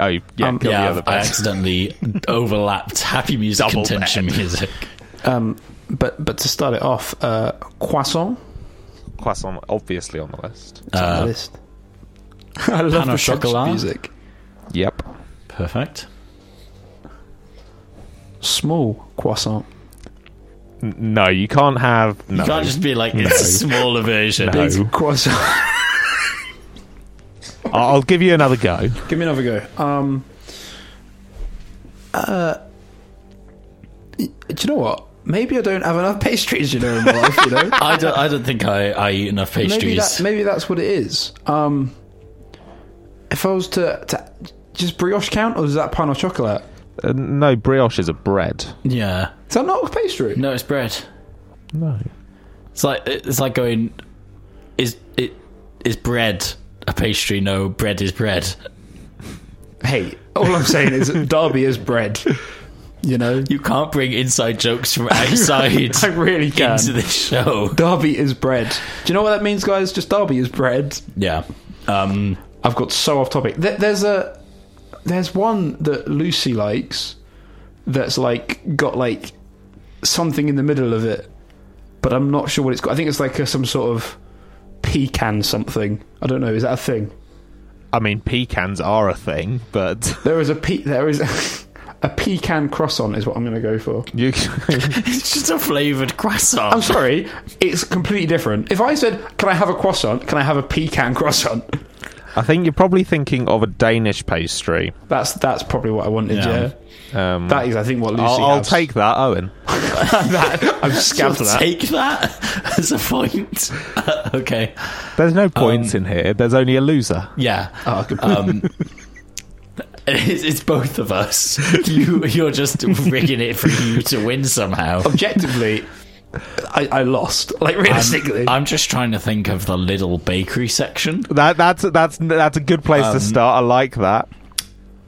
Oh, yeah, Um, go the yeah, other I accidentally overlapped happy music Double and tension bad. music. Um, but but to start it off, uh, croissant Croissant, obviously on the list. It's on Uh, the list. I love Pan the French chocolat? music. Yep. Perfect. Small croissant. N- no, you can't have. No. You can't just be like it's a smaller version. No. Big croissant. I'll I'll give you another go. Give me another go. Um, uh, do you know what? Maybe I don't have enough pastries, you know, in my life. You know, I don't. I don't think I, I eat enough pastries. maybe that maybe that's what it is. Um, if I was to, to just brioche count, or is that pan au chocolate? Uh, no, brioche is a bread. yeah. Is that not a pastry? No, it's bread. No. It's like it's like going. Is it is bread a pastry? No, bread is bread. Hey, all I'm saying is Derby is bread. You know, You can't bring inside jokes from outside I really can. into this show. Derby is bread. Do you know what that means, guys? Just Derby is bread. Yeah. Um. I've got so off topic. There, there's a there's one that Lucy likes that's like got like something in the middle of it, but I'm not sure what it's got. I think it's like a, some sort of pecan something. I don't know. Is that a thing? I mean, pecans are a thing, but There is a pe- there is a pecan croissant is what I'm going to go for. you. It's just a flavored croissant. I'm sorry, it's completely different. If I said, "Can I have a croissant? Can I have a pecan croissant?" I think you're probably thinking of a Danish pastry. That's that's probably what I wanted. Yeah. Yeah, Um, that is, I think, what Lucy. I'll, I'll has. take that, Owen. that. I'm scabbed You'll that. Take that as a point. okay. There's no points in here. There's only a loser. Yeah. Oh. Um, it's, it's both of us. You, you're just rigging it for you to win somehow. objectively, I, I lost. Like realistically, I'm just trying to think of the little bakery section. That that's that's that's a good place Um, to start. I like that.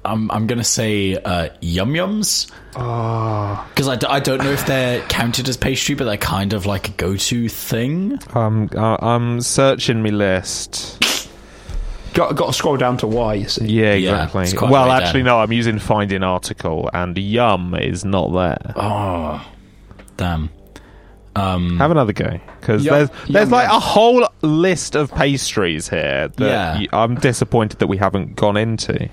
I'm I'm gonna say uh, yum yums because I, d- I don't know if they're counted as pastry, but they're kind of like a go-to thing. Um, I, I'm searching my list. got got to scroll down to Y. You see, Yeah, Yeah, exactly. it's quite well, way actually, down. no. I'm using finding article, and yum is not there. Oh, damn. Um, Have another go because Yum- there's there's yum, like yum. a whole list of pastries here that Yeah. y- I'm disappointed that we haven't gone into.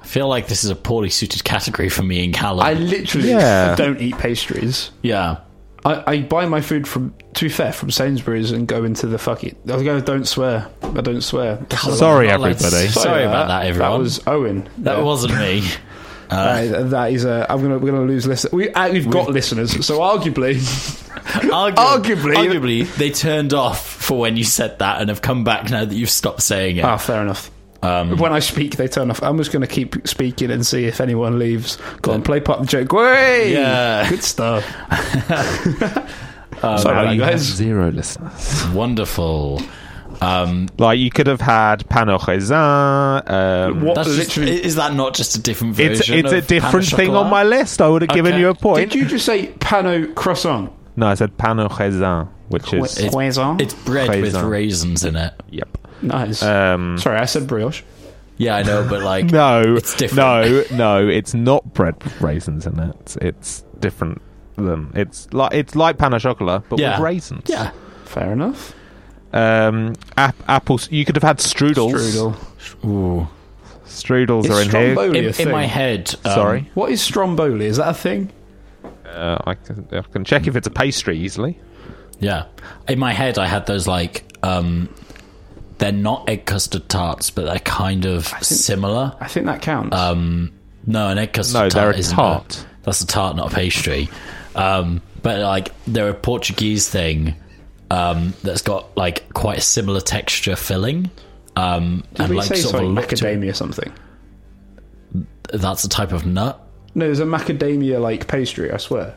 I feel like this is a poorly suited category for me and Callum. I literally Yeah. don't eat pastries. yeah. I, I buy my food from, to be fair, from Sainsbury's and go into the fuck it. I go, don't swear. I don't swear. Sorry, Not like- everybody. Sorry about that, everyone. That was Owen. That Yeah. wasn't me. Uh, that is a. I'm gonna. We're gonna lose listeners. We uh, we've got listeners, so arguably, Argu- Arguably- arguably, they turned off for when you said that and have come back now that you've stopped saying it. ah, fair enough. Um, When I speak, they turn off. I'm just gonna keep speaking and see if anyone leaves. Go on, play part of the joke. Way, Yeah. good stuff. Um, Sorry Now about you have guys. zero listeners. wonderful. Um, Like you could have had Pain au raisin. Um, What that's just- is that not just a different version? it's it's a different thing on my list. I would have given Okay. you a point. did you just say pano croissant? No, I said pain au raisin, which is It's- Croissant. It's bread with raisins in it. yep. nice. Um, Sorry, I said brioche. Yeah, I know, but like, no, It's different. no, no. It's not bread with raisins in it. It's, it's different than it's like it's like pan au chocolat, but Yeah. with raisins. yeah, Fair enough. Um, ap- apples. You could have had strudels. Strudel. Ooh. Strudels Is are in here. Stromboli In, in my head, um, Sorry, What is stromboli? Is that a thing? uh, I, can, I can check if it's a pastry easily. Yeah, in my head, I had those like, um, they're not egg custard tarts, but they're kind of similar. I think that counts. Um, no, an egg custard No, tart they're a isn't tart. that's a tart, not a pastry. Um, but like they're a Portuguese thing um, that's got like quite a similar texture filling. Um, Did and we like say sort of a to macadamia or something? That's a type of nut. No, there's a macadamia like pastry. I swear.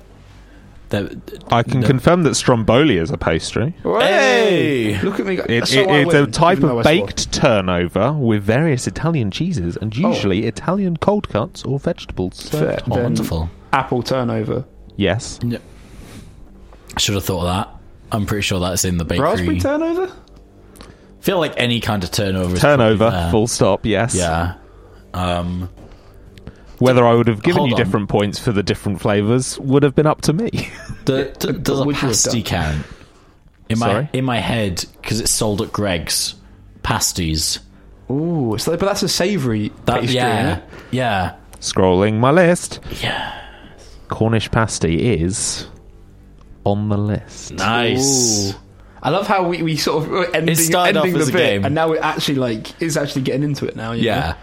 They're- I can No. confirm that stromboli is a pastry. Hey! Look at me! It, it- I it's a type of I swore. baked turnover with various Italian cheeses and usually Italian cold cuts or vegetables. Oh. Fair. Oh, wonderful. apple turnover. Yes. I should have thought of that. I'm pretty sure that's in the bakery. Raspberry turnover? feel like any kind of turnover. Turnover, full stop, yes. Yeah. Um, Whether I would have given Hold you on. different points for the different flavours would have been up to me. the, the, does a would you have pasty count? In my Sorry? in my head, because it's sold at Greggs, pasties. Ooh, so, but that's a savoury That, pastry. yeah, yeah, Scrolling my list. yeah. Cornish pasty is on the list. Nice. Ooh. I love how we, we sort of were ending, started ending off as the a bit, game. and now we're actually like is actually getting into it now. you know? Yeah.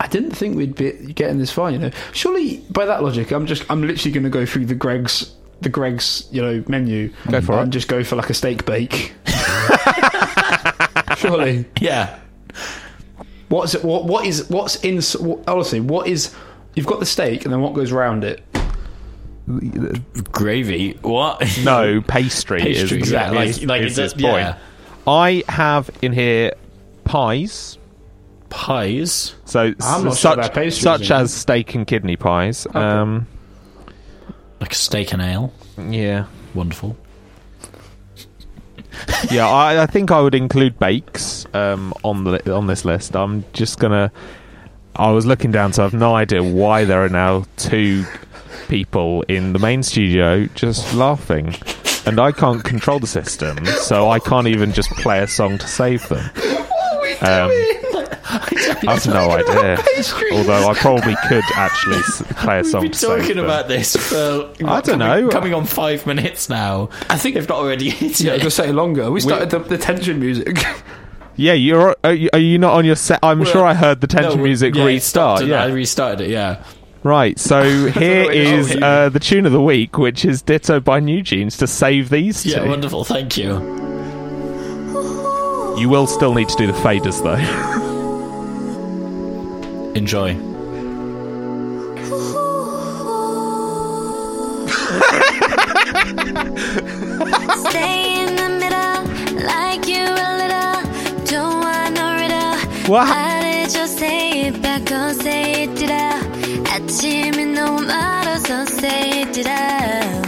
I didn't think we'd be getting this far. You know, surely by that logic, I'm just I'm literally going to go through the Greggs the Greggs you know menu. Go for and it. just go for like a steak bake. surely, Yeah. what's it? What what is what's in? What, honestly, what is? You've got the steak, and then what goes around it? Gravy. What? No, pastry, Pastry, is, yeah, like- is, like is it's his a- point. yeah. I have in here pies. Pies. So I'm not sure such, about such as steak and kidney pies. Um, Like steak and ale. yeah, Wonderful. yeah. I, I think I would include bakes um, on the on this list. I'm just gonna. I was looking down, so I've no idea why there are now two people in the main studio just laughing, and I can't control the system, so I can't even just play a song to save them. What we Um, I've no idea. Although I probably could actually s- play a song We've been to save talking about this for I don't coming, know. Coming on five minutes now. I think if not already hit Yeah, it. just say longer. We started the, the tension music. Yeah, you're. Are you, are you not on your set? I'm Well, sure I heard the tension No, music yeah, restart. Yeah, I restarted it. Yeah. Right. So here what it is. is uh, the tune of the week, which is "Ditto" by NewJeans. To save these two, Yeah. Wonderful. Thank you. you will still need to do the faders though. Enjoy. Stay in the middle, like you a little. Don't want no riddle. What? 아침이 너무 멀어서 say I?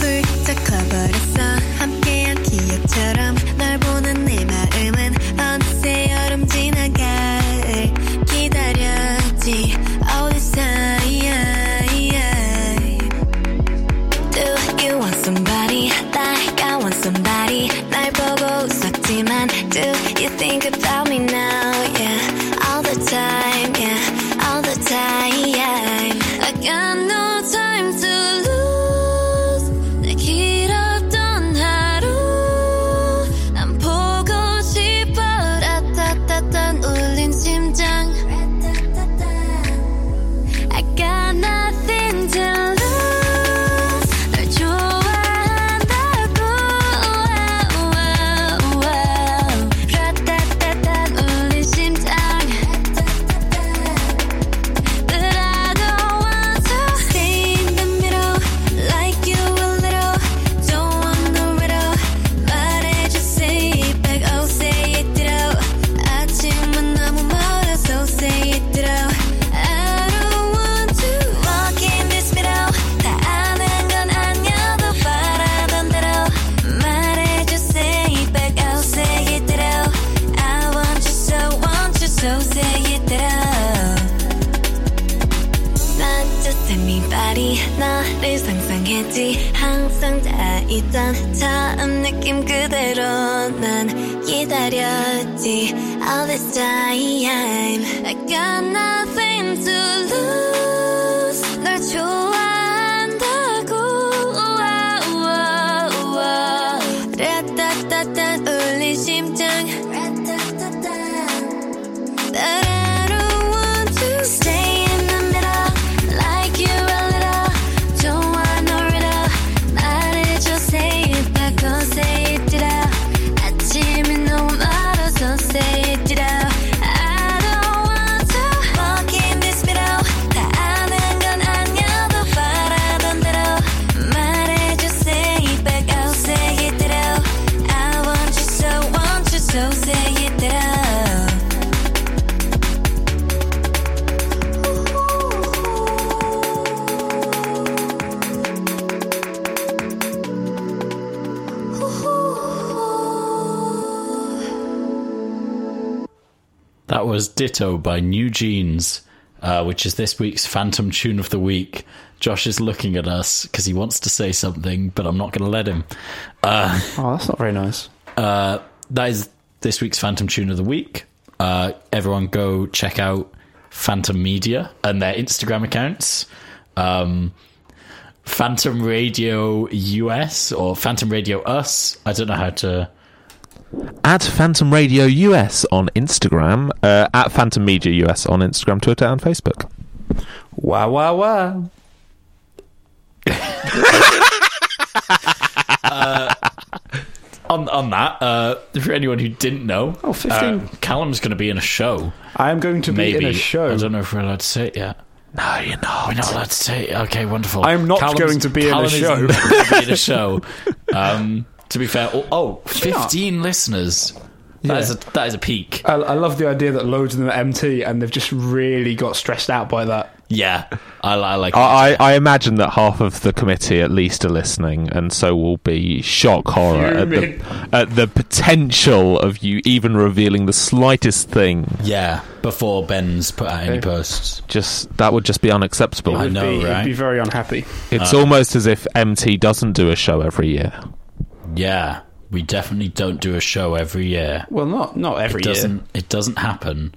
훌쩍 커버렸어. 함께한 기억처럼 널 보는 내 마음은 어느새 여름 지나가 기다렸지. 어디서 있던 처음 느낌 그대로 난 기다렸지 All this time I got nothing to lose Ditto by NewJeans, uh, which is this week's Phantom Tune of the Week. Josh is looking at us because he wants to say something, but I'm not going to let him. Uh, Oh, that's not very nice. uh, that is this week's Phantom Tune of the Week. Uh, everyone go check out Phantom Media and their Instagram accounts. Um, Phantom Radio US or Phantom Radio Us. I don't know how to. At Phantom Radio US on Instagram, uh, at Phantom Media US on Instagram, Twitter, and Facebook. Wow, wow, wow. On, on that, uh, for anyone who didn't know, Oh, 15. uh, Callum's going to be in a show. I am going to be Maybe in a show. I don't know if we're allowed to say it yet. No, you're not. We're not allowed to say it. Okay, wonderful. I am not Callum's- going to be in a Callum is show. not going to be in a show. Um, to be fair, oh, oh 15 listeners. That is a that is a peak. I, I love the idea that loads of them are MT and they've just really got stressed out by that. Yeah, I, I like. I, I I imagine that half of the committee at least are listening, and so will be shock horror at Fuming. the, at the potential of you even revealing the slightest thing. yeah, before Ben's put out any Okay. posts. Just that would just be unacceptable. I Would know, be, right? He'd be very unhappy. It's uh. almost as if MT doesn't do a show every year. Yeah, we definitely don't do a show every year. Well, not not every It year. doesn't. It doesn't happen.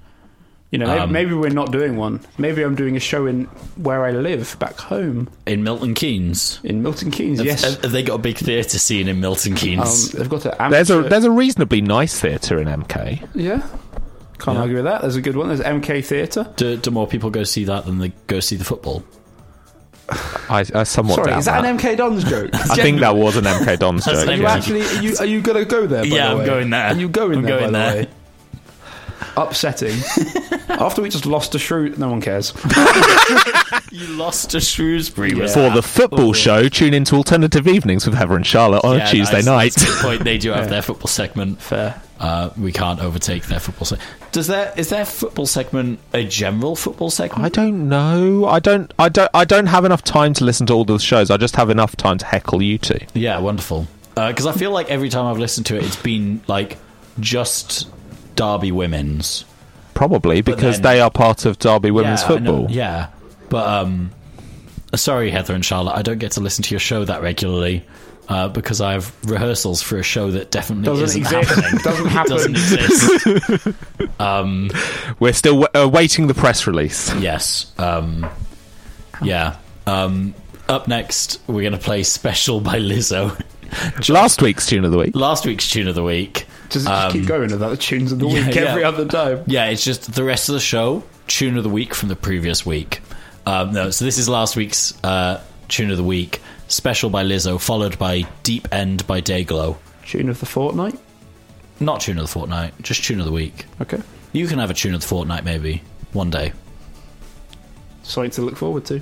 You know, maybe, um, maybe we're not doing one. Maybe I'm doing a show in where I live, back home In Milton Keynes. in Milton Keynes. Have- yes, have, have they got a big theatre scene in Milton um, Keynes? they've got a There's a there's a reasonably nice theatre in MK. yeah. Can't argue with that. There's a good one. There's MK Theatre. do, do more people go see that than they go see the football? I, I somewhat Sorry, doubt is that, that. an MK Dons joke? I think that was an MK Dons joke. an Are you actually? Are you, are you gonna go there? By Yeah, the I'm going there. Are you going I'm there? going by there. the way? Upsetting. After we just lost to Shrew, no one cares. You lost to Shrewsbury. was For the football show, tune into Alternative Evenings with Heather and Charlotte on Yeah, a Tuesday that's- night. That's a good point. They do have their football segment. Fair. Uh, we can't overtake their football segment. Does their is their football segment a general football segment? I don't know. I don't. I don't. I don't have enough time to listen to all the shows. I just have enough time to heckle you two. Yeah, wonderful. Because I feel like every time I've listened to it, it's been like just Derby women's Probably because then- they are part of Derby women's yeah, I know- football. Yeah, but um, sorry, Heather and Charlotte, I don't get to listen to your show that regularly. Uh, because I have rehearsals for a show that definitely Doesn't isn't exist. happening. Doesn't happen. doesn't exist. um, We're still w- awaiting the press release. Yes. Um, yeah. Um, up next, we're going to play Special by Lizzo. Last week's tune of the week. Last week's tune of the week. Just, just Um, keep going with that. The tunes of the yeah, week yeah. every other time. Yeah, it's just the rest of the show, tune of the week from the previous week. Um, no, so this is last week's uh, tune of the week. Special by Lizzo, followed by Deep End by Dayglow. Tune of the fortnight. Not tune of the fortnight, just tune of the week. Okay. You can have a tune of the fortnight maybe one day. Something to look forward to.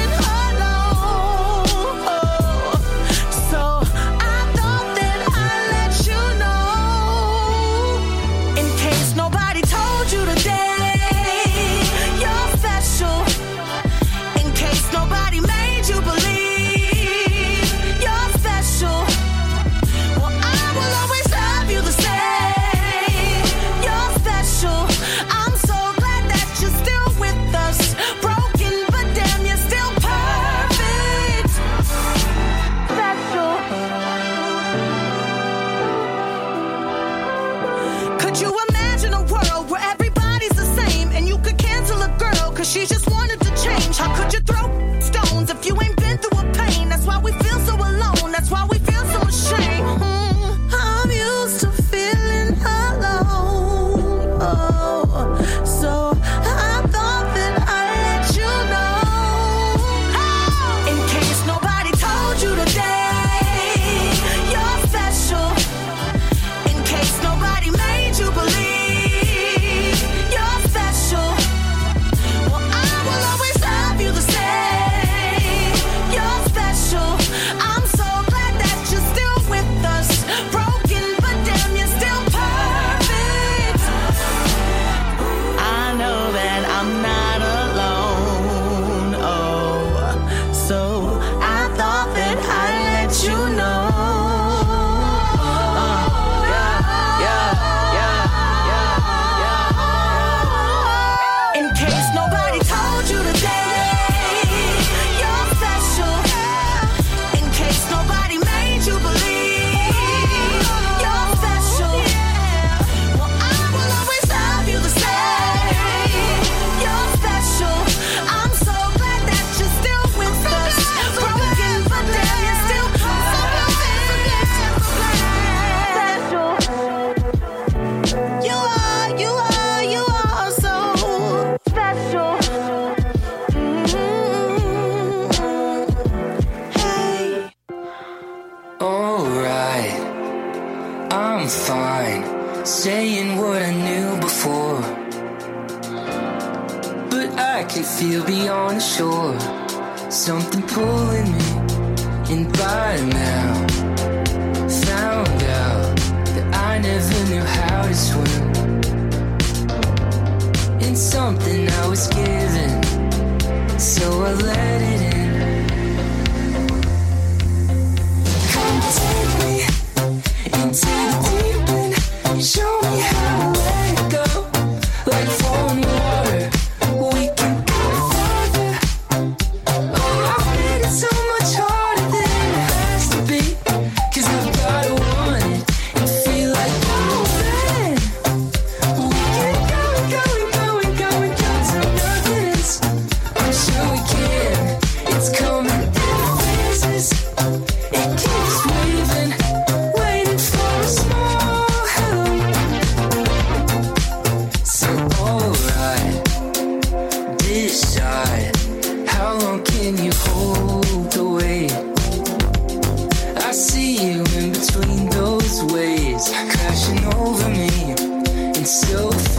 you.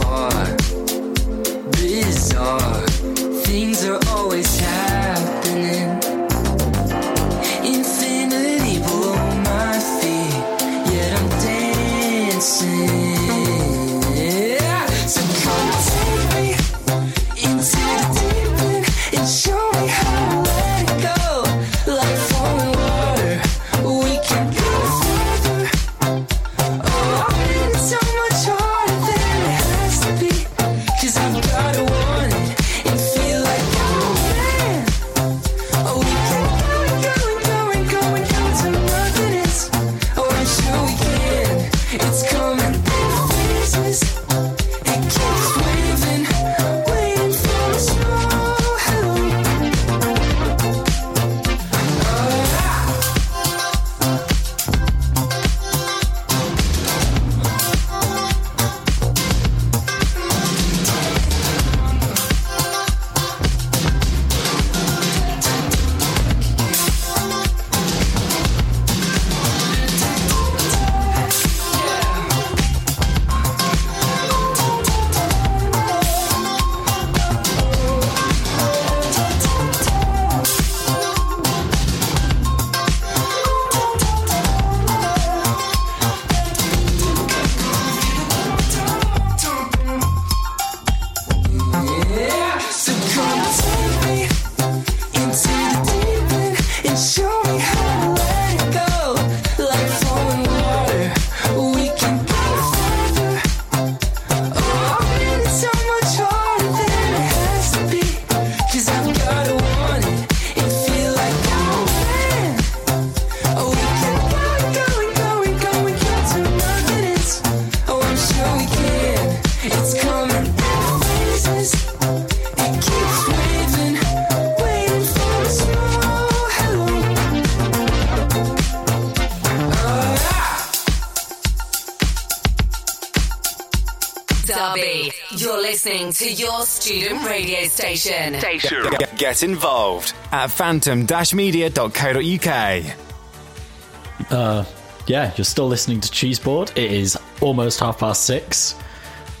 To your student radio station. Get, get involved at phantom-media.co.uk. Uh, yeah, you're still listening to Cheeseboard. It is almost half past six.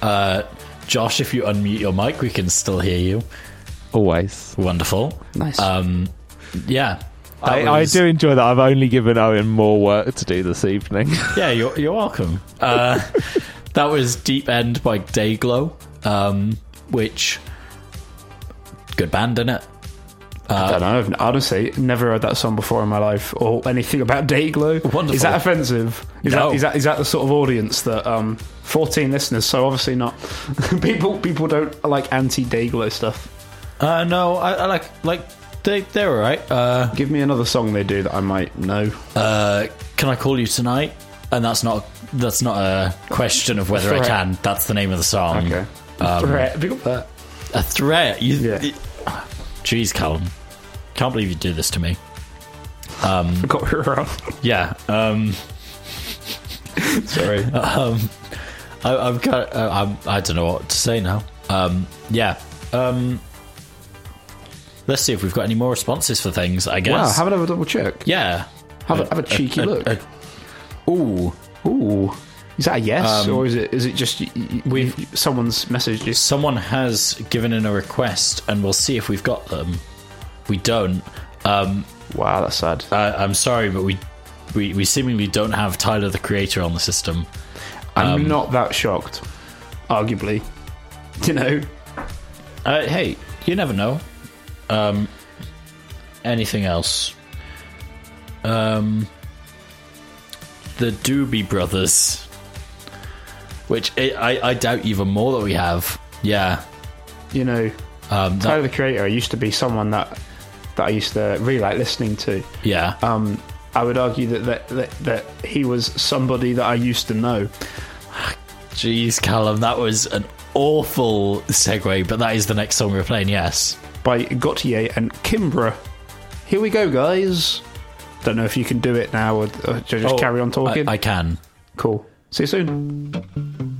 Uh, Josh, if you unmute your mic, we can still hear you. Always. Wonderful. Nice. Um, yeah. that I, I do enjoy that. I've only given Owen more work to do this evening. Yeah, you're, you're welcome. Uh, that was Deep End by Dayglow, um, which. Good band, innit? I don't know. I've honestly never heard that song before in my life, or anything about Dayglow. Wonderful. Is that offensive? Is, No. that, is that is that the sort of audience that um, fourteen listeners? So obviously not. people people don't like anti Dayglow stuff. Uh, no, I, I like. like they, they're alright. Uh, Give me another song they do that I might know. uh, can I call you tonight? And that's not that's not a question of whether I can. That's the name of the song. Okay. Um, Threat. Up that. A threat. You, Yeah. y- Jeez, Callum. Can't believe you do this to me. Um, we were on. yeah. Um, Sorry. um, I, I've got. Uh, I'm, I don't know what to say now. Um, yeah. Um, let's see if we've got any more responses for things. I guess. Wow. Have another double check. yeah. Have a, have a cheeky look. ooh. Ooh. Is that a yes, Um, or is it is it just we've- someone's messaged you? Someone has given in a request, and we'll see if we've got them. We don't. Um, Wow, that's sad. I, I'm sorry, but we, we we seemingly don't have Tyler the Creator on the system. I'm Um, not that shocked. Arguably, you know. Uh, hey, you never know. Um, anything else? Um, the Doobie Brothers, which I, I, I doubt even more that we have. Yeah. you know, Um, that- Tyler the Creator used to be someone that that I used to really like listening to. yeah. Um, I would argue that that, that that he was somebody that I used to know. Jeez, Callum, that was an awful segue, but that is the next song we're playing. Yes. by Gotye and Kimbra. Here we go, guys. Don't know if you can do it now or, or just Oh, carry on talking. I, I can. cool. See you soon.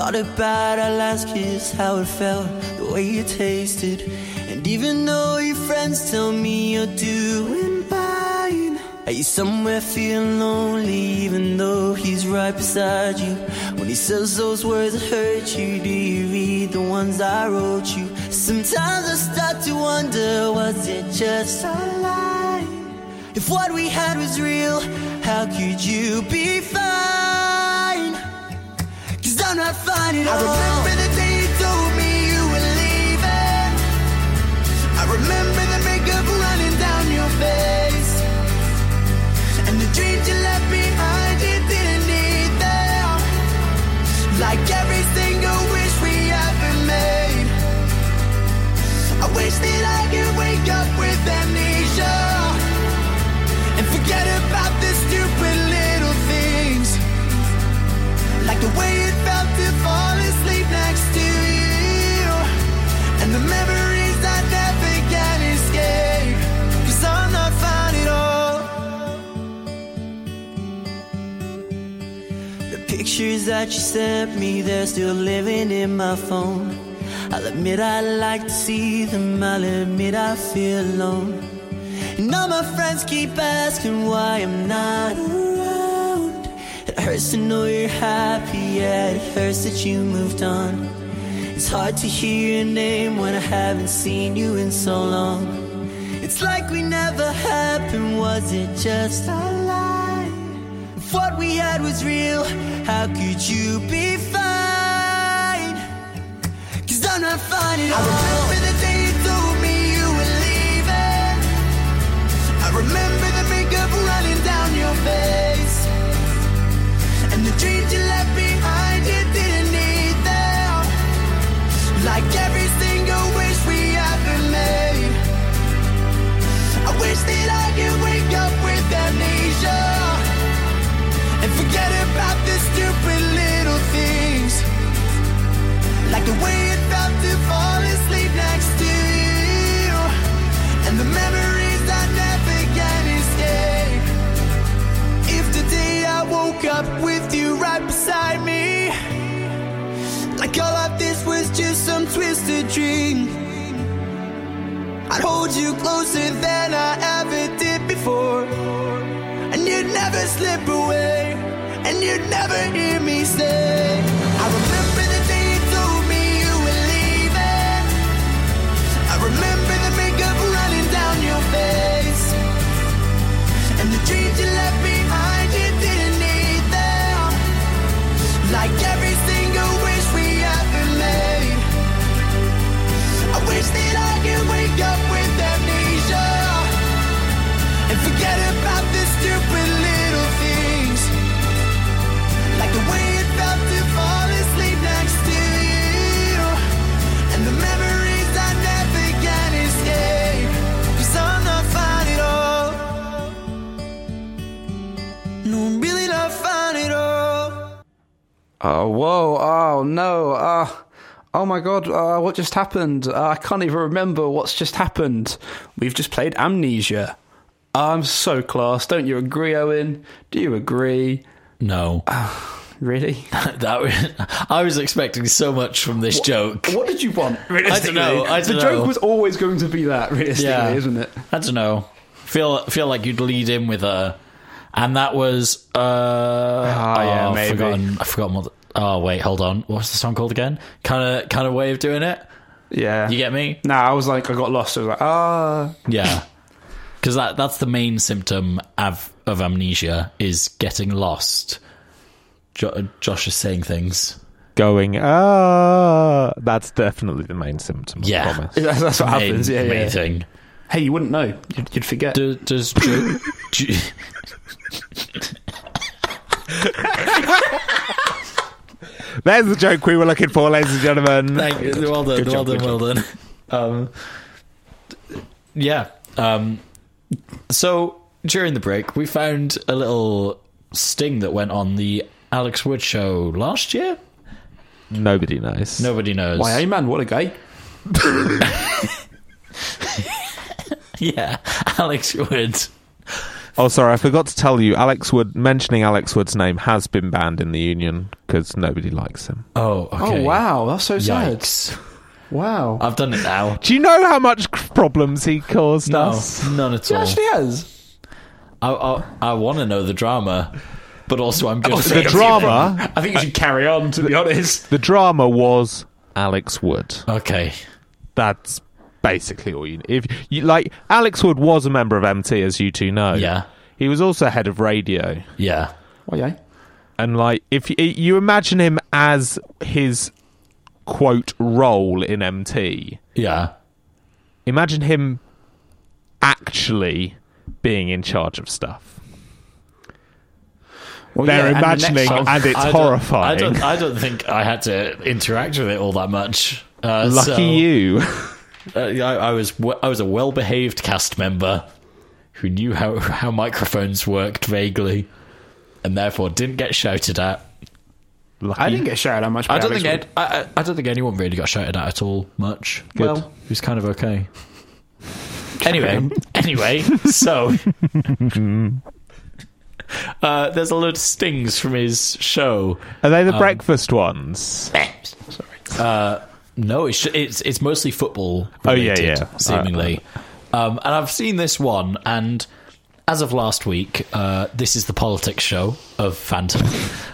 Thought about our last kiss, how it felt, the way you tasted. And even though your friends tell me you're doing fine, are you somewhere feeling lonely even though he's right beside you? When he says those words that hurt you, do you read the ones I wrote you? Sometimes I start to wonder, was it just a lie? If what we had was real, how could you be fine? I'm not fine all. Pictures that you sent me, they're still living in my phone. I'll admit I like to see them, I'll admit I feel alone. And all my friends keep asking why I'm not around. It hurts to know you're happy, yet it hurts that you moved on. It's hard to hear your name when I haven't seen you in so long. It's like we never happened, was it just a lie? What we had was real, how could you be fine? Cause I'm not fine at all. I remember the day you told me you were leaving. I remember the makeup running down your face. The way to fall asleep next to you, and the memories never escape. If today I woke up with you right beside me, like all of this was just some twisted dream. I'd hold you closer than I ever did before. And you'd never slip away. And you'd never hear me say, Oh, whoa. Oh, no. Uh, oh, my God. Uh, what just happened? Uh, I can't even remember what's just happened. We've just played Amnesia. I'm so class. Don't you agree, Owen? Do you agree? No. really? that was, I was expecting so much from this joke. What did you want? I don't know. I don't the know. joke was always going to be that, realistically, Yeah. isn't it? I don't know. Feel feel like you'd lead in with a, and that was uh, oh yeah, I've maybe. forgotten. I've forgotten what. The, oh wait, hold on. What's the song called again? Kind of kind of way of doing it. Yeah. You get me? Nah, I was like, I got lost. I was like, ah. Yeah, because that that's the main symptom of of amnesia is getting lost. Jo- Josh is saying things. Going, ah, that's definitely the main symptom. I Yeah. promise. That's what Main- happens. Yeah, main yeah. thing. Hey, you wouldn't know. You'd, you'd forget. Do, does Jo- Jo- There's the joke we were looking for, ladies and gentlemen. Thank you. Well done. Good well job, done. Well done. Um, yeah. Um, so during the break, we found a little sting that went on the Alex Wood show last year. Nobody knows. Nobody knows. Why, hey man, what a guy. Yeah, Alex Wood. Oh, sorry, I forgot to tell you. Alex Wood mentioning Alex Wood's name has been banned in the union because nobody likes him. Oh, okay. Oh wow, that's so sad. Yikes. Wow. I've done it now. Do you know how much problems he caused No, us? none at He all. actually has. I, I, I want to know the drama, but also I'm just oh, The drama, I think you should carry on. To be honest. the drama was Alex Wood. Okay. That's basically all you need. If you like, Alex Wood was a member of MT, as you two know. Yeah. he was also head of radio. Yeah. Oh yeah. and like if you, you imagine him as his quote role in MT, Yeah. imagine him actually being in charge of stuff. Well, They're yeah, and the imagining, and it's I don't- horrifying. I don't, I don't think I had to interact with it all that much. Uh, Lucky so, you. Uh, I, I was w- I was a well behaved cast member who knew how how microphones worked vaguely, and therefore didn't get shouted at. Lucky. I didn't get shouted at much. I don't Alex think Ed, I, I I don't think anyone really got shouted at at all much. Good. Well, it was kind of okay. Anyway, anyway, so uh, there's a lot of stings from his show. Are they the Um, breakfast ones? Sorry. Uh, no, it's it's it's mostly football. Oh, yeah, yeah. seemingly. Um, and I've seen this one, and as of last week, uh, this is the politics show of Phantom.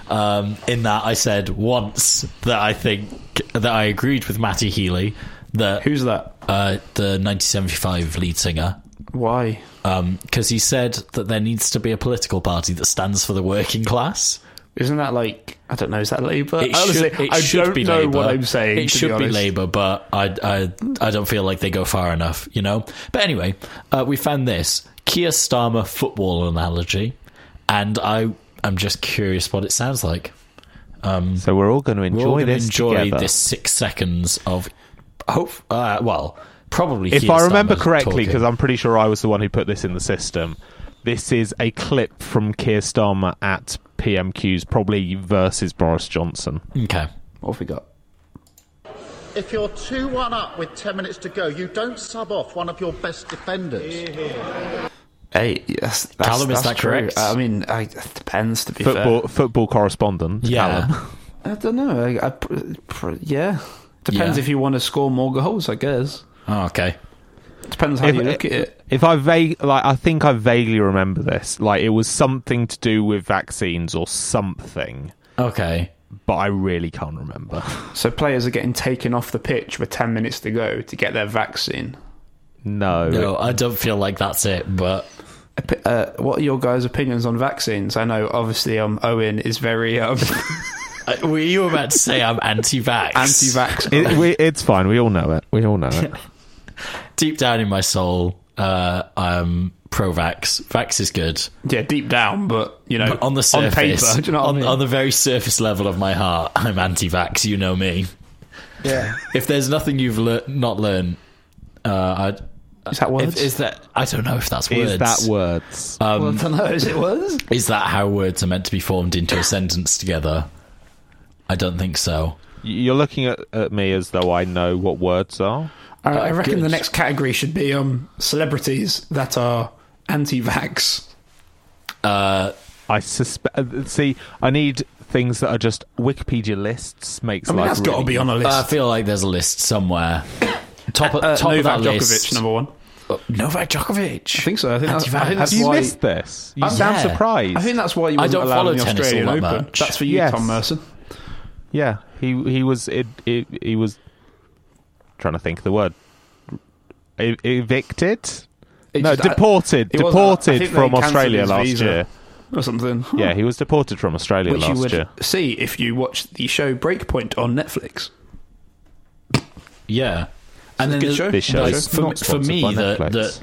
Um, in that, I said once that I think that I agreed with Matty Healy that Who's that? uh, the 1975 lead singer. Why? Because he said that there needs to be a political party that stands for the working class. Isn't that like I don't know? Is that Labour? It Honestly, should, it I should don't be know Labour. what I'm saying. It should be, honest. Labour, but I, I, I don't feel like they go far enough, you know? But anyway, uh, we found this Keir Starmer football analogy, and I, I'm just curious what it sounds like. So we're all going to We're all enjoy going to this enjoy together. this six seconds of hope. Uh, well, probably. if Keir I remember Starmer correctly, because I'm pretty sure I was the one who put this in the system. This is a clip from Keir Starmer at PMQ's, probably versus Boris Johnson. okay. What have we got? If you're 2 1 up with 10 minutes to go, you don't sub off one of your best defenders. Hey, yes, that's, Callum, is that true. correct? I mean, I, it depends. To be Football football correspondent. Yeah. Alan. fair, I don't know. I, I, pr- pr- yeah, depends Yeah. if you want to score more goals. I guess Oh, okay. Depends how If- you look at it. If I vague, like, I think I vaguely remember this. Like, it was something to do with vaccines or something, Okay. but I really can't remember. So players are getting taken off the pitch with ten minutes to go to get their vaccine. No, No, I don't feel like that's it, but Uh, what are your guys' opinions on vaccines? I know, obviously, um, Owen is very um, Uh, were you about to say I'm anti-vax? anti-vax. It, we, it's fine. We all know it. We all know it. Deep down in my soul, uh, I'm pro-vax. Vax is good. yeah, deep down, but you know, But on the surface, on paper, you know on, I mean? on the very surface level of my heart, I'm anti-vax. You know me. yeah, If there's nothing you've lear- not learned, uh, I, is that words? if, is that I don't know if that's words. Is that words? well, I don't know. Is it words? Is that how words are meant to be formed into a sentence together? I don't think so. You're looking at, at me as though I know what words are. I, I reckon good. the next category should be um celebrities that are anti-vax. Uh, I suspect. See, I need things that are just Wikipedia lists. Makes I mean, life that's got to be on a list. I feel like there's a list somewhere. Top, of Uh, top of Novak that Djokovic, list. number one. Novak Djokovic. I think so. I think that's, I Anti-vax. think that's Have you why. missed this? You I'm- sound Yeah. surprised. I think that's why you I wasn't don't follow the Australian that Open. much. That's for you, Yes. Tom Merson. yeah, he he was it, it, he was trying to think of the word E- evicted. It no, just- deported. I deported think they from Australia last visa. year. or something. Yeah, he was deported from Australia Which you last would year. see if you watch the show Breakpoint on Netflix. Yeah. And then good there's- show. This show like, is for, not for sponsored me, by the, Netflix.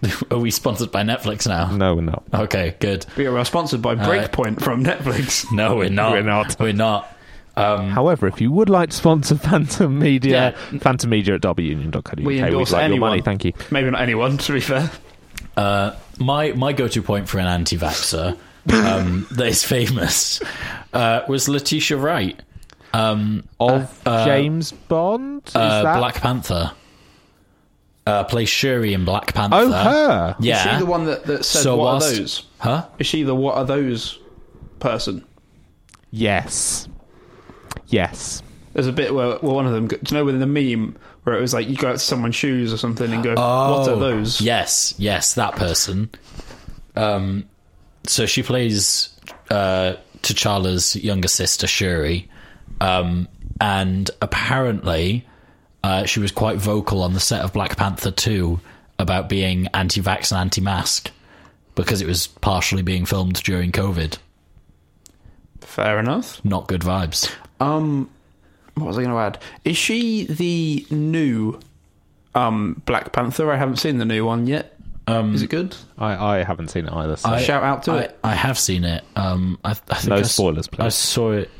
the, are we sponsored by Netflix now? No, we're not. Okay, good. We are sponsored by uh, Breakpoint from Netflix. No, we're not. We're not. We're not. Um, However, if you would like to sponsor Phantom Media, Yeah. Phantom Media at wunion.co.uk, We we'd endorse like your anyone. money. Thank you. Maybe not anyone, to be fair. uh, my my go to point for an anti vaxxer um, that is famous uh, was Letitia Wright, um, Of uh, James Bond, is uh, that Black Panther. uh, plays Shuri in Black Panther. Oh, her. Yeah. Is she the one that, that said, So What whilst- are those? Huh? Is she the What are those person? Yes. Yes. There's a bit where, where one of them, do you know, within the meme where it was like you go out to someone's shoes or something and go, What are Oh, those? Yes, yes, that person. Um, so she plays uh, T'Challa's younger sister Shuri, um, and apparently uh, she was quite vocal on the set of Black Panther two about being anti-vax and anti-mask because it was partially being filmed during COVID. Fair enough. Not good vibes. Um, what was I going to add? Is she the new um Black Panther? I haven't seen the new one yet. Um, Is it good? I, I haven't seen it either. So. I- Shout out to I, it. I have seen it. Um, I, I think No I s- spoilers, please. I saw it.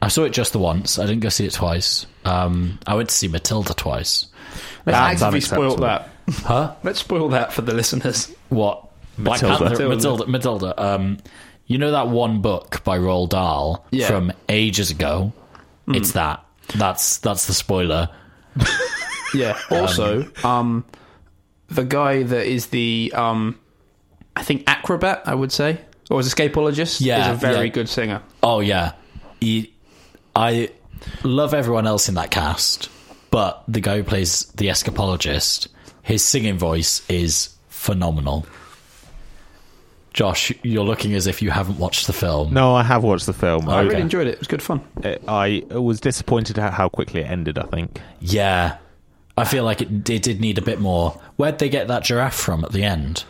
I saw it just the once. I didn't go see it twice. Um, I went to see Matilda twice. Let's That's actively spoil unacceptable. that. Huh? Let's spoil that for the listeners. What? Black Matilda. Panther. Matilda. Matilda. Matilda. Um, you know that one book by Roald Dahl Yeah. from ages ago? It's that. That's that's the spoiler. Yeah. Also, um, the guy that is the um, I think acrobat, I would say, or is escapologist, Yeah, is a very yeah. good singer. Oh yeah, he, I love everyone else in that cast, but the guy who plays the escapologist, his singing voice is phenomenal. Josh, you're looking as if you haven't watched the film. No, I have watched the film. I I, really enjoyed it. It was good fun. I was disappointed at how quickly it ended. I think. Yeah, I feel like it, it did need a bit more. Where'd they get that giraffe from at the end?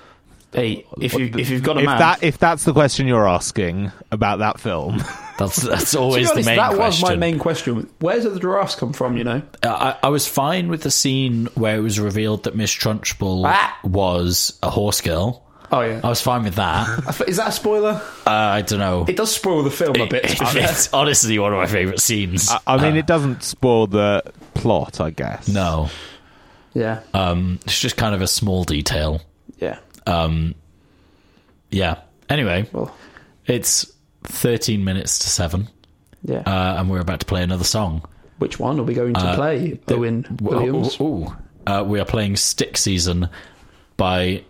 Hey, if you if you've got a If man, that if that's the question you're asking about that film, That's that's always honest, the main that question. was my main question. Where did the giraffes come from? You know, I, I was fine with the scene where it was revealed that Miss Trunchbull Ah. was a horse girl. Oh yeah, I was fine with that. I th- is that a spoiler? Uh, I don't know. It does spoil the film a bit. To be fair. it's honestly one of my favourite scenes. I, I mean, it doesn't spoil the plot, I guess. no, Yeah, um, it's just kind of a small detail. yeah. Um, yeah. Anyway, Well, it's 13 minutes to 7, yeah. uh, and we're about to play another song. Which one are we going to uh, play? Owen Williams. Ooh, ooh, ooh. Uh, we are playing Stick Season by N-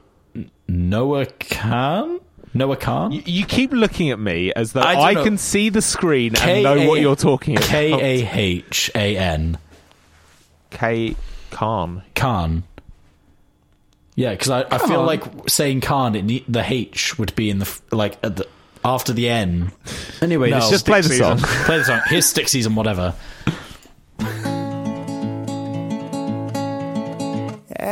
Noah Khan? Noah Khan? You, you keep looking at me as though I I, can see the screen and know what you're talking about. K A H A N. K. Khan. Khan. Yeah, because I, I feel like saying Khan, it ne- the H would be in the f- like at the, after the N. Anyway, No, Just play the Stick song. Play the song. Here's Stick Season, whatever.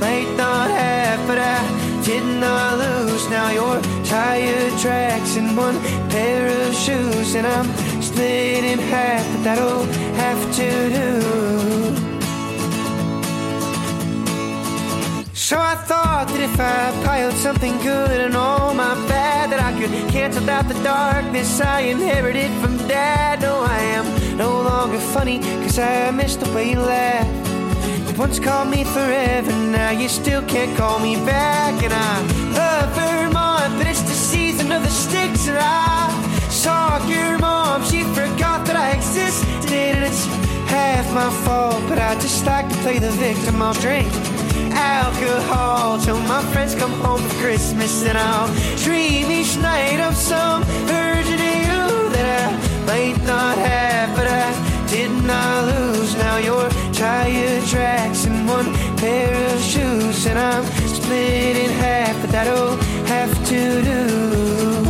might not have, but I did not lose. Now your tire tracks in one pair of shoes, and I'm split in half, but that'll have to do. So I thought that if I piled something good and all my bad, that I could cancel out the darkness I inherited from dad. No, I am no longer funny, cause I miss the way you laugh. Once called me forever, now you still can't call me back. And I love Vermont, but it's the season of the sticks. And I saw your mom, she forgot that I existed. And it's half my fault, but I just like to play the victim. I'll drink alcohol till my friends come home for Christmas. And I'll dream each night of some of you that I might not have, but I did not lose. Now your tire tracks and one pair of shoes, and I'm split in half, but that'll have to do.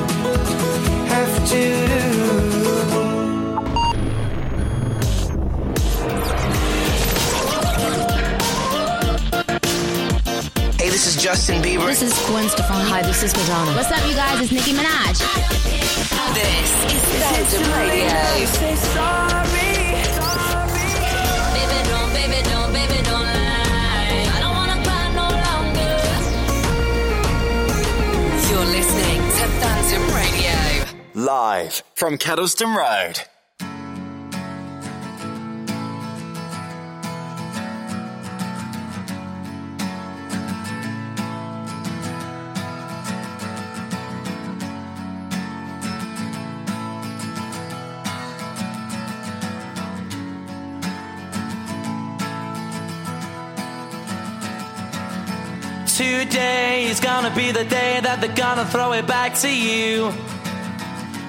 Hey, this is Justin Bieber. This is Gwen Stefani. Hi, this is Madonna. What's up, you guys? It's Nicki Minaj. This is Phantom Radio. Say sorry. Live from Kedleston Road. Today is gonna be the day that they're gonna throw it back to you.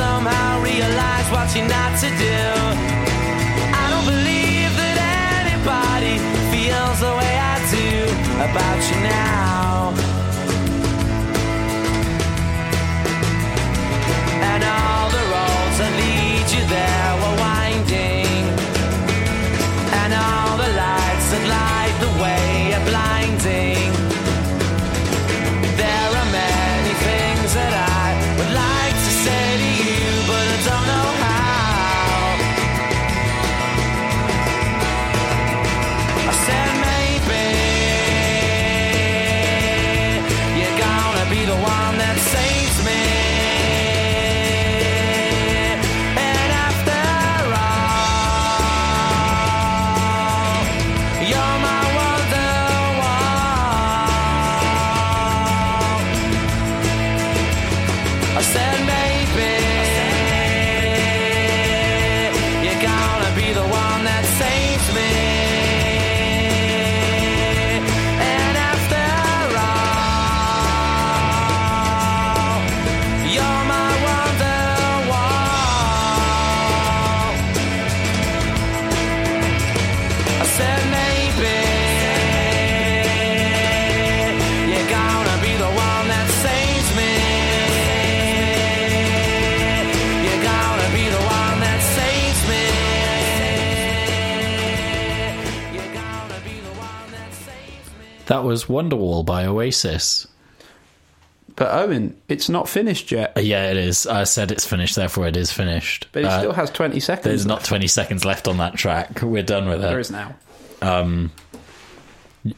Somehow realized what you're not to do. I don't believe that anybody feels the way I do about you now. That was Wonderwall by Oasis. But Owen, it's not finished yet. Uh, Yeah, it is. I said it's finished, therefore it is finished. But it Uh, still has 20 seconds. There's not 20 seconds left on that track. We're done with it. There is now. Um,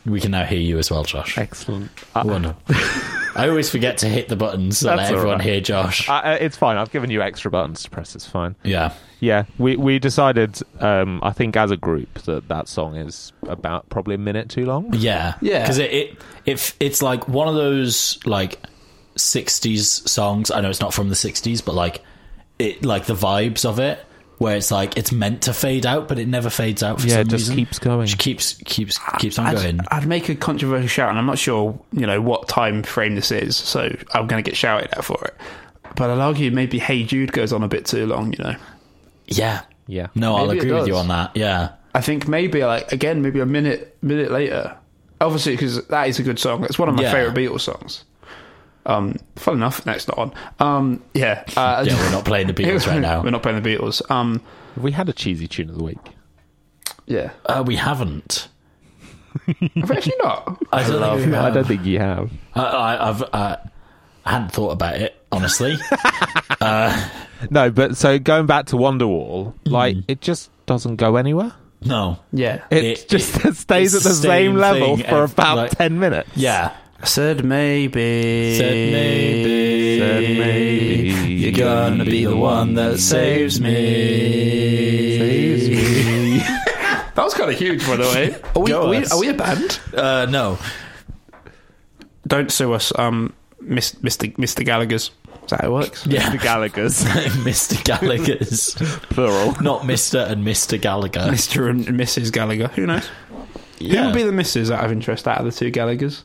We can now hear you as well, Josh. Excellent. Wonderful. I always forget to hit the buttons to let That's all everyone right. hear Josh. Uh, uh, it's fine. I've given you extra buttons to press. It's fine. Yeah. Yeah, we we decided. Um, I think as a group that that song is about probably a minute too long. Yeah, Yeah. Because it, it it it's like one of those like '60s songs. I know it's not from the '60s, but like it like the vibes of it, where it's like it's meant to fade out, but it never fades out. For Yeah, some it just reason. keeps going. Just keeps keeps keeps on I'd, going. I'd make a controversial shout, and I'm not sure, you know, what time frame this is, so I'm going to get shouted at for it. But I'd argue maybe "Hey Jude" goes on a bit too long. You know, Yeah, Yeah. no, I'll agree with you on that. Yeah, I think maybe like again, maybe a minute minute later. Obviously, because that is a good song. It's one of my Yeah. favorite Beatles songs. Um, fun enough, no, it's not on. Um, yeah, uh, yeah, we're not playing the Beatles right now. we're not playing the Beatles. Um, We had a cheesy tune of the week. yeah, Uh, we haven't. I've actually not. I don't love think I don't think you have. I, I, I've uh, I hadn't thought about it honestly. No, but so going back to Wonderwall, like it just doesn't go anywhere. no. Yeah, It, It- just it- stays at the the same same level for ev- about like- ten minutes. Yeah. I said maybe. Said maybe, Said maybe you're gonna be the one that saves me. Saves me. That was kind of huge, by the way. Are we, Go are we, us. are we a band? Uh, no, Don't sue us, um, Mis- Mr. Mr. Gallagher's. Is that how it works? yeah, the Gallagher's Mr. Gallagher's, plural. not Mr. and Mr. Gallagher. Mr. and Mrs. Gallagher. Who knows? Who Yeah. would be the Mrs. out of interest out of the two Gallaghers?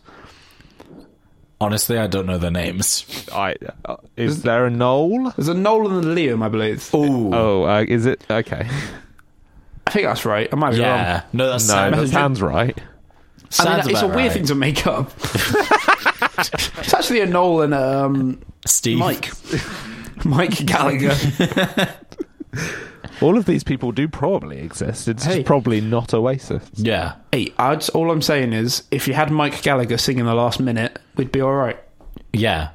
Honestly, I don't know their names. I, uh, is there a Noel? There's a Nolan and a Liam, I believe. Ooh, Oh, uh, is it okay? I think that's right. I might be yeah, wrong. no, that's No, sounds, that sounds right. I mean, it's a weird right. thing to make up. it's actually a Nolan and um, Steve. Mike. Mike Gallagher. All of these people do probably exist. It's Hey. just probably not Oasis. Yeah, hey, I'd, all I'm saying is, if you had Mike Gallagher singing the last minute, we'd be all right. yeah.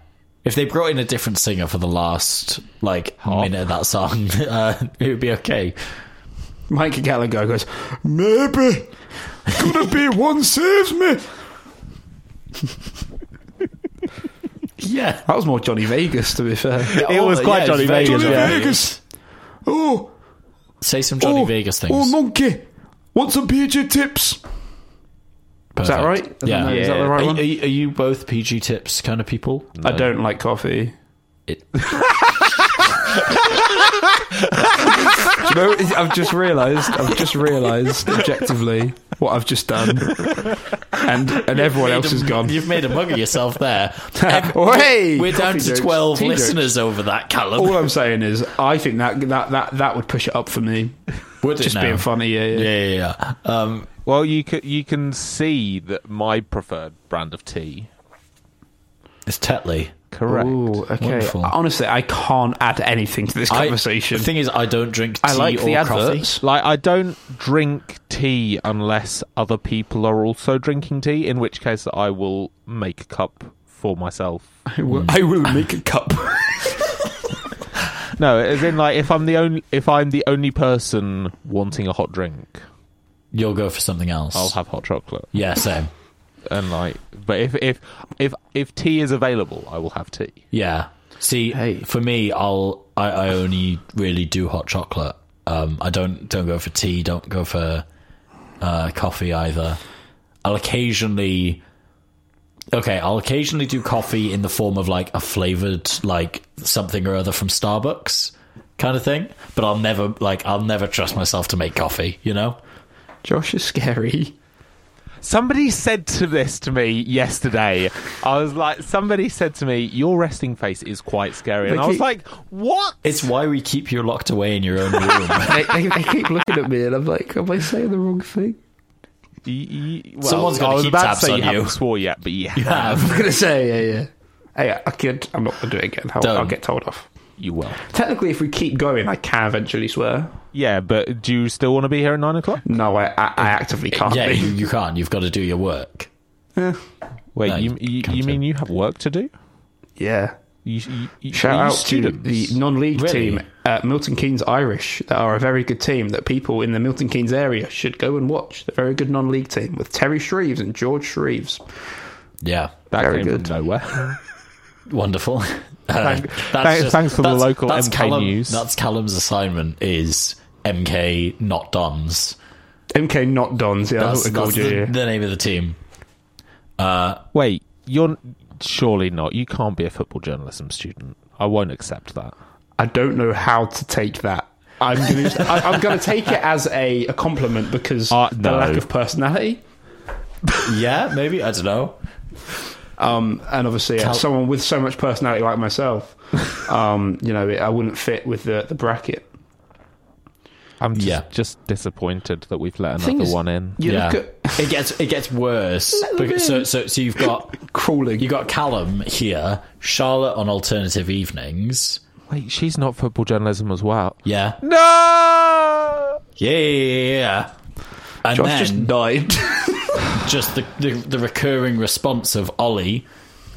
If they brought in a different singer for the last like minute of that song, uh, it would be okay. Mike Gallagher goes, maybe gonna be one saves me. Yeah, That was more Johnny Vegas, to be fair. It was quite yeah, Johnny Vegas. Johnny yeah. Vegas. Oh, Say some Johnny oh, Vegas things. Oh, monkey, want some PG tips? Is that right? I don't Yeah. Is that the right are, one? Are, you, are you both PG tips kind of people? I don't like coffee. It, Do you know, I've just realised. I've just realised objectively what I've just done, and and everyone else a- has gone. You've made a mug of yourself there. Oh, hey, We're down to jokes, twelve tea jokes. listeners over that, Callum. All I'm saying is, I think that that that that would push it up for me. Would it Just now? being funny, yeah, yeah. Yeah, yeah, yeah. Um, Well, you can you can see that my preferred brand of tea. is Tetley. Correct. Ooh, okay. Wonderful. Honestly, I can't add anything to this I- conversation. the thing is, I don't drink tea I like or the coffee. Like I don't drink tea unless other people are also drinking tea. In which case, I will make a cup for myself. I will, I will make a cup. No, as in like if I'm the only if I'm the only person wanting a hot drink, You'll go for something else. I'll have hot chocolate. Yeah, same. And like, but if if if if tea is available, I will have tea. Yeah. See, Hey. for me, I'll I, I only really do hot chocolate. Um, I don't don't go for tea. Don't go for uh, coffee either. I'll occasionally. Okay, I'll occasionally do coffee in the form of like a flavored like something or other from Starbucks kind of thing, but I'll never like I'll never trust myself to make coffee, you know? Josh is scary. Somebody said to this to me yesterday. I was like, somebody said to me, "Your resting face is quite scary," and They I was like, "What?" It's why we keep you locked away in your own room. they, they, they keep looking at me, and I'm like, am I saying the wrong thing? Y- y- well, Someone's gotta I was keep about tabs to say on you you. haven't swore yet, but yeah, You have. I'm gonna say, yeah, yeah. Hey, I could. I'm not gonna do it again. I'll, I'll get told off. You will. Technically, if we keep going, I can eventually swear. Yeah, but do you still want to be here at nine o'clock? No, I, I, I actively can't. yeah, be. you, you can't. You've got to do your work. Wait, No, you you you, can't you do mean you have work to do? yeah. You, you, you, Shout are you out to the non-league Really? team at Milton Keynes Irish that are a very good team that people in the Milton Keynes area should go and watch. They're a very good non-league team with Terry Shreves and George Shreves. Yeah, that very came good. from nowhere. wonderful. Uh, Thank- that's thank- thanks for the local that's MK Callum- news. That's Callum's assignment is MK not Dons. MK not Dons. Yeah, That's, that's that's they called you. the, the name of the team. Uh, Wait, you're surely not. You can't be a football journalism student. I won't accept that. I don't know how to take that. I'm going to I, I'm going to take it as a, a compliment because the Uh, no. lack of personality. yeah, maybe I don't know. Um, and obviously, Cal- as someone with so much personality like myself, um, you know, I wouldn't fit with the, the bracket. I'm just, Yeah. just disappointed that we've let another is, one in. You yeah, at it gets it gets worse. Because, so so so you've got crawling. you got Callum here, Charlotte on alternative evenings. Wait, she's not football journalism as well. Yeah, No. yeah, yeah, yeah. yeah. And Josh then just died. Just the, the the recurring response of Ollie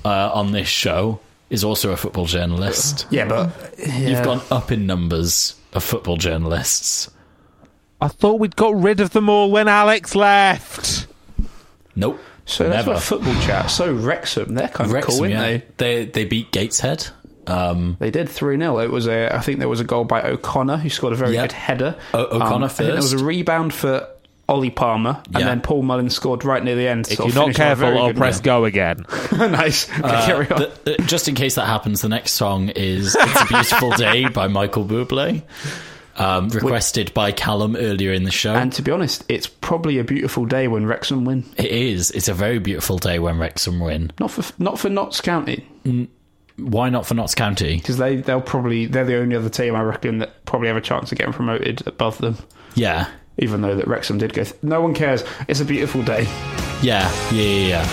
uh, on this show is also a football journalist. yeah, but You've gone up in numbers of football journalists. I thought we'd got rid of them all when Alex left. Nope. So that's never. what football chat. So Wrexham, they're kind of Wrexham, cool, yeah. aren't they? They they beat Gateshead. Um, They did 3 0. It was a, I think there was a goal by O'Connor, who scored a very Yeah. good header. O- O'Connor I think there was a rebound for Ollie Palmer, and Yeah. then Paul Mullin scored right near the end. If you're not finished on a careful, very I'll good press note. go again. nice. Okay, uh, carry on. the- uh, just in case that happens, the next song is "It's a Beautiful Day" by Michael Bublé, um, requested by Callum earlier in the show. and to be honest, it's probably a beautiful day when Wrexham win. it is. It's a very beautiful day when Wrexham win. Not for not for Notts County Why not for Notts County? because they they'll probably they're the only other team I reckon that probably have a chance of getting promoted above them. Yeah, Even though that Wrexham did go, th- no one cares. It's a beautiful day. yeah, yeah, yeah. yeah.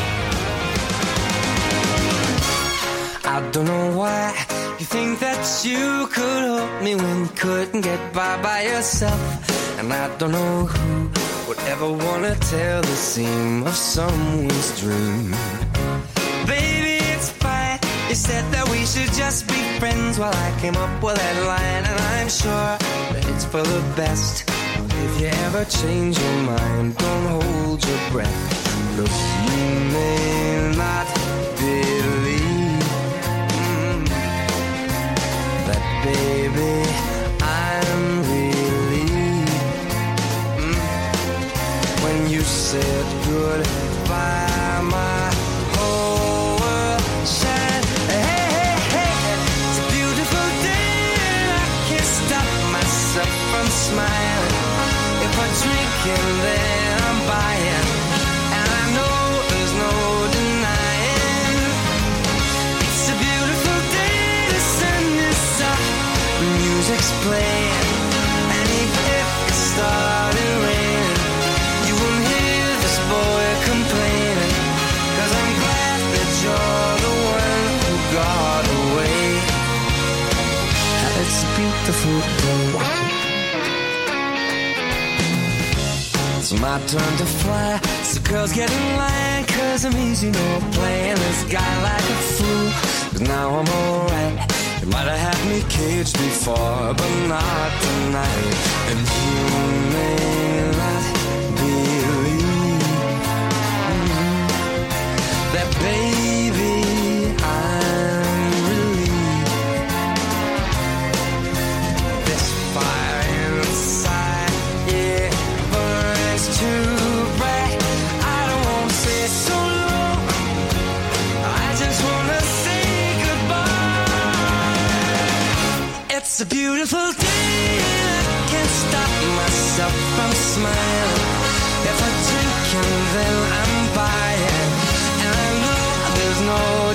I don't know why you think that you could help me when you couldn't get by by yourself. And I don't know who would ever wanna tell the seam of someone's dream. Baby, it's fine. You said that we should just be friends while I came up with that line, and I'm sure that it's for the best. If you ever change your mind, don't hold your breath. Look, you may not believe mm, that, baby, I'm relieved mm, when you said goodbye. It's my turn to fly. So girls get in line, cause I'm easy, no playing this guy like a fool. But now I'm alright. You might have had me caged before, but not tonight. And you may not believe that, baby, It's a beautiful day, and I can't stop myself from smiling. If I drink and then I'm buying, and I know there's no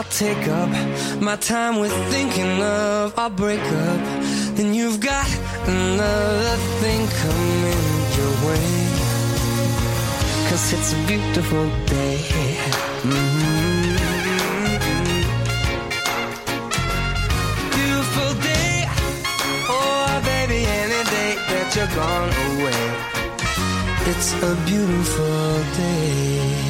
I'll take up my time with thinking of our breakup, And you've got another thing coming your way. Cause it's a beautiful day. Mhm. Beautiful day. Oh, baby, any day that you're gone away. It's a beautiful day.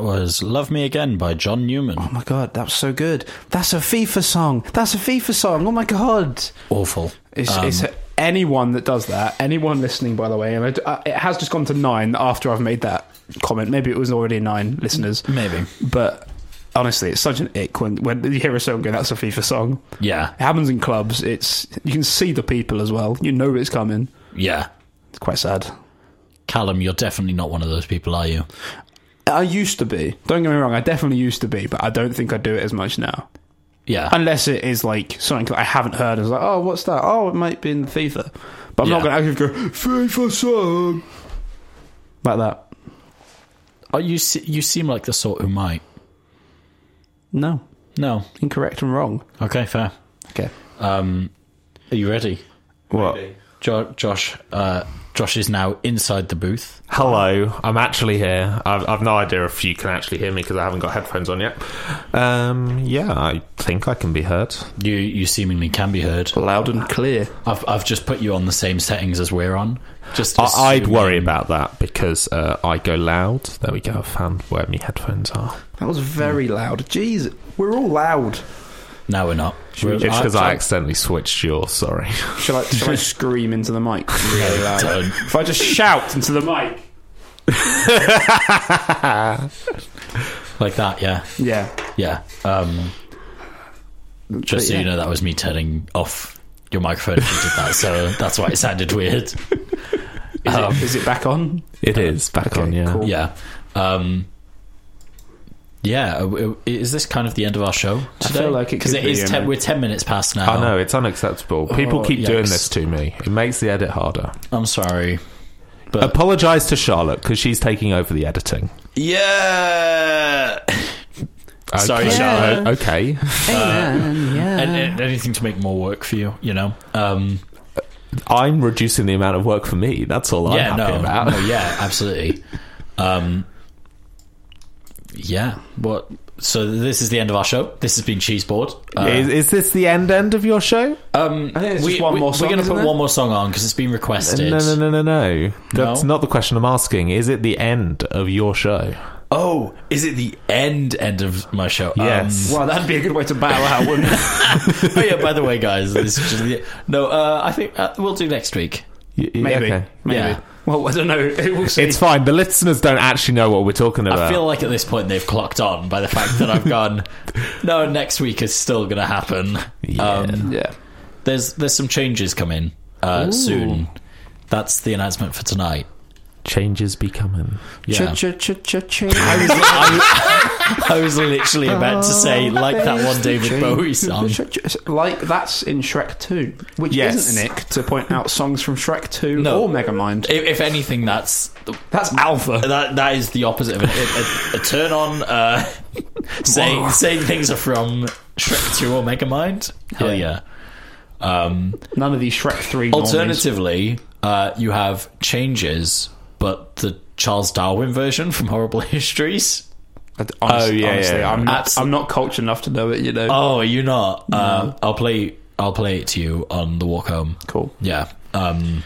That was Love Me Again by John Newman. Oh my god, that was so good. That's a FIFA song. That's a FIFA song. Oh my god. Awful. It's, Um, it's anyone that does that. Anyone listening, by the way, and I d- uh, it has just gone to nine after I've made that comment. Maybe it was already nine listeners. Maybe. But honestly, it's such an ick when when you hear a song go, "That's a FIFA song." Yeah. It happens in clubs. It's you can see the people as well. You know it's coming. Yeah. It's quite sad. Callum, you're definitely not one of those people, are you? I used to be. Don't get me wrong. I definitely used to be, but I don't think I do it as much now. Yeah. Unless it is like something I haven't heard. It's like, oh, what's that? Oh, it might be in FIFA. But I'm not going to actually go FIFA song like that. Oh, you se- you seem like the sort who might. No, No. incorrect and wrong. Okay, fair. Okay. Um, are you ready? What? Jo- Josh. Uh, Josh is now inside the booth. Hello, I'm actually here. I've, I've no idea if you can actually hear me because I haven't got headphones on yet. Um, yeah, I think I can be heard. You you seemingly can be heard loud and clear. I've I've just put you on the same settings as we're on. Just I, I'd worry about that because uh, I go loud. There we go. I found where my headphones are. That was very loud. Jeez, we're all loud. No, we're not. It's We're- because I I- accidentally switched yours. Sorry. Shall I, shall I scream into the mic really loud? Don't. If I just shout into the mic. like that, yeah, Yeah. yeah. Um, just so yeah. you know, that was me turning off your microphone if you did that. So that's why it sounded weird. Is, Um, it, is it back on? It is back Okay, on. Yeah. cool. Yeah. Um, yeah. uh, uh, Is this kind of the end of our show today? feel like it because could it is. be, Ten, we're ten minutes past now. I know it's unacceptable. People Oh, keep doing this to me. It makes the edit harder. I'm sorry, but Apologise to Charlotte because she's taking over the editing. yeah. Sorry, Okay. Charlotte. Okay. Amen, yeah. And, and anything to make more work for you, you know. Um, I'm reducing the amount of work for me. That's all I'm yeah, happy no, about. no, yeah, absolutely. Um, yeah. What? So this is the end of our show. This has been Cheeseboard. Uh, is, is this the end end of your show? um, I think it's we, just one we, more We're going to put there? one more song on because it's been requested. No, no, no, no, no. That's No? not the question I'm asking. Is it the end of your show? Oh, is it the end end of my show? Yes. Um, Well, that'd be a good way to bow out, wouldn't it? oh yeah. By the way, guys, this is just the, no. Uh, I think uh, we'll do next week. Y- y- Maybe. okay. Maybe. Yeah. Well, I don't know. We'll see. It's fine. The listeners don't actually know what we're talking about. I feel like at this point they've clocked on by the fact that I've gone. no, next week is still going to happen. Um, yeah. there's there's some changes coming uh, soon. That's the announcement for tonight. Changes be coming. Yeah. Ch-ch-ch-ch-change. I was, I, I was literally about to say like that one David Bowie song. Like that's in Shrek 2, which Yes. isn't Nick to point out songs from Shrek 2 No. or Megamind. If, if anything, that's That's Alpha. that that is the opposite of it. A, a, a turn on uh, saying saying things are from Shrek Two or Megamind. Hell yeah. Um, None of these Shrek 3. Alternatively, uh, you have changes, but the Charles Darwin version from Horrible Histories. Honest- Oh, yeah, honestly, yeah. I'm not. I'm not cultured enough to know it. You know. Oh, you're you not? Um, I'll play. I'll play it to you on the walk home. Cool. Yeah. Um,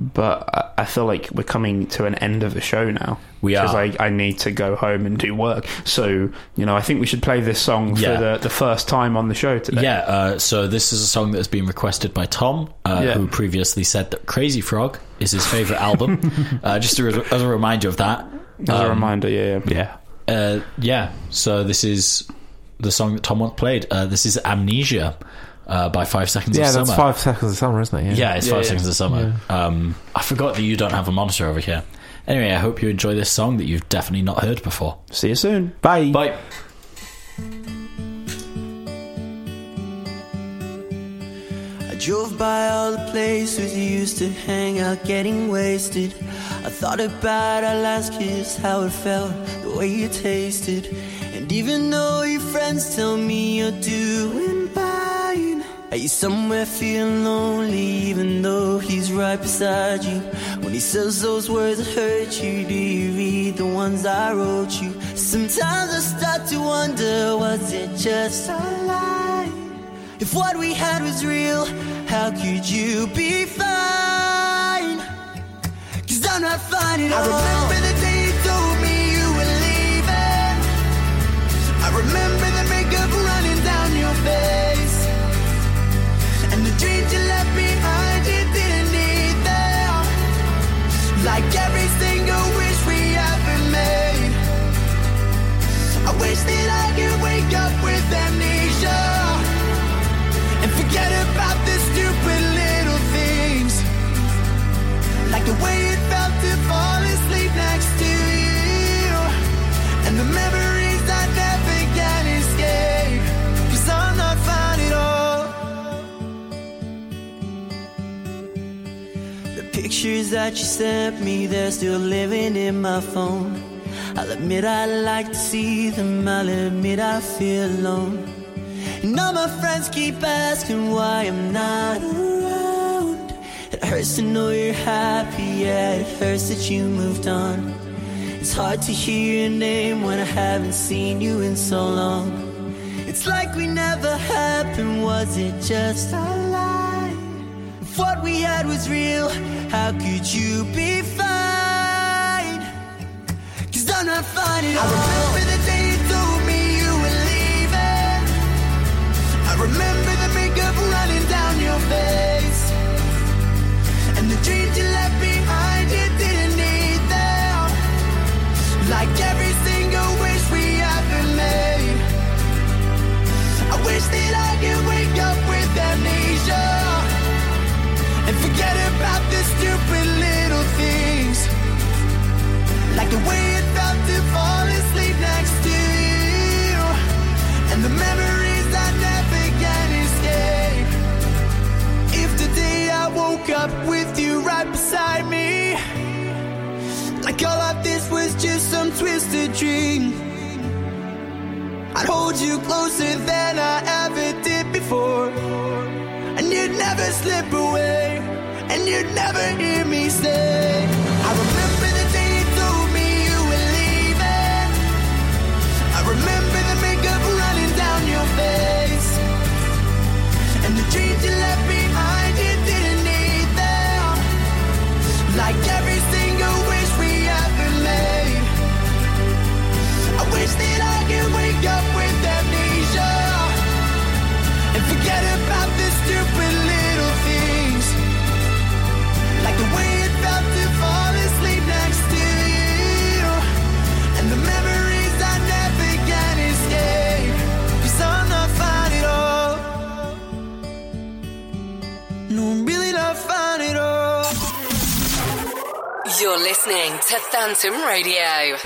But I- I feel like we're coming to an end of the show now. We because are. I, I need to go home and do work. So you know, I think we should play this song Yeah. for the, the first time on the show today. yeah. Uh, so this is a song that has been requested by Tom, uh, Yeah. who previously said that Crazy Frog is his favorite album. Uh, just a, as a reminder of that. As a Um, reminder, yeah, yeah. Yeah. Uh, yeah. So this is the song that Tom once played. Uh, this is Amnesia uh, by Five Seconds Yeah, of that's Summer. five seconds of summer, isn't it? Yeah, it's Yeah, Five yeah. Seconds of Summer. Um, I forgot that you don't have a monitor over here. Anyway, I hope you enjoy this song that you've definitely not heard before. See you soon. Bye. Bye. Drove by all the places you used to hang out getting wasted. I thought about our last kiss, how it felt, the way you tasted. And even though your friends tell me you're doing fine, are you somewhere feeling lonely, even though he's right beside you? When he says those words that hurt you, do you read the ones I wrote you? Sometimes I start to wonder, was it just a lie? If what we had was real, how could you be fine? Cause I'm not fine at all. I remember the day you told me you were leaving. I remember the makeup running down your face. And the dreams you left behind, you didn't need them. Like every single wish we ever made. I wish that I could wake up with amnesia the way it felt to fall asleep next to you, and the memories I never can escape. Cause I'm not fine at all. The pictures that you sent me, they're still living in my phone. I'll admit I like to see them, I'll admit I feel alone. And all my friends keep asking why I'm not around. Hurts to know you're happy, yeah, it hurts that you moved on. It's hard to hear your name when I haven't seen you in so long. It's like we never happened, was it just a lie? If what we had was real, how could you be fine? Cause I'm not fine at all. I remember the day you told me you were leaving. I remember the makeup running down your face. And forget about the dreams up with you right beside me, like all of this was just some twisted dream. I'd hold you closer than I ever did before. And you'd never slip away. And you'd never hear me say, You're listening to Phantom Radio.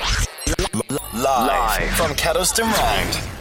Live, from Kedleston Road.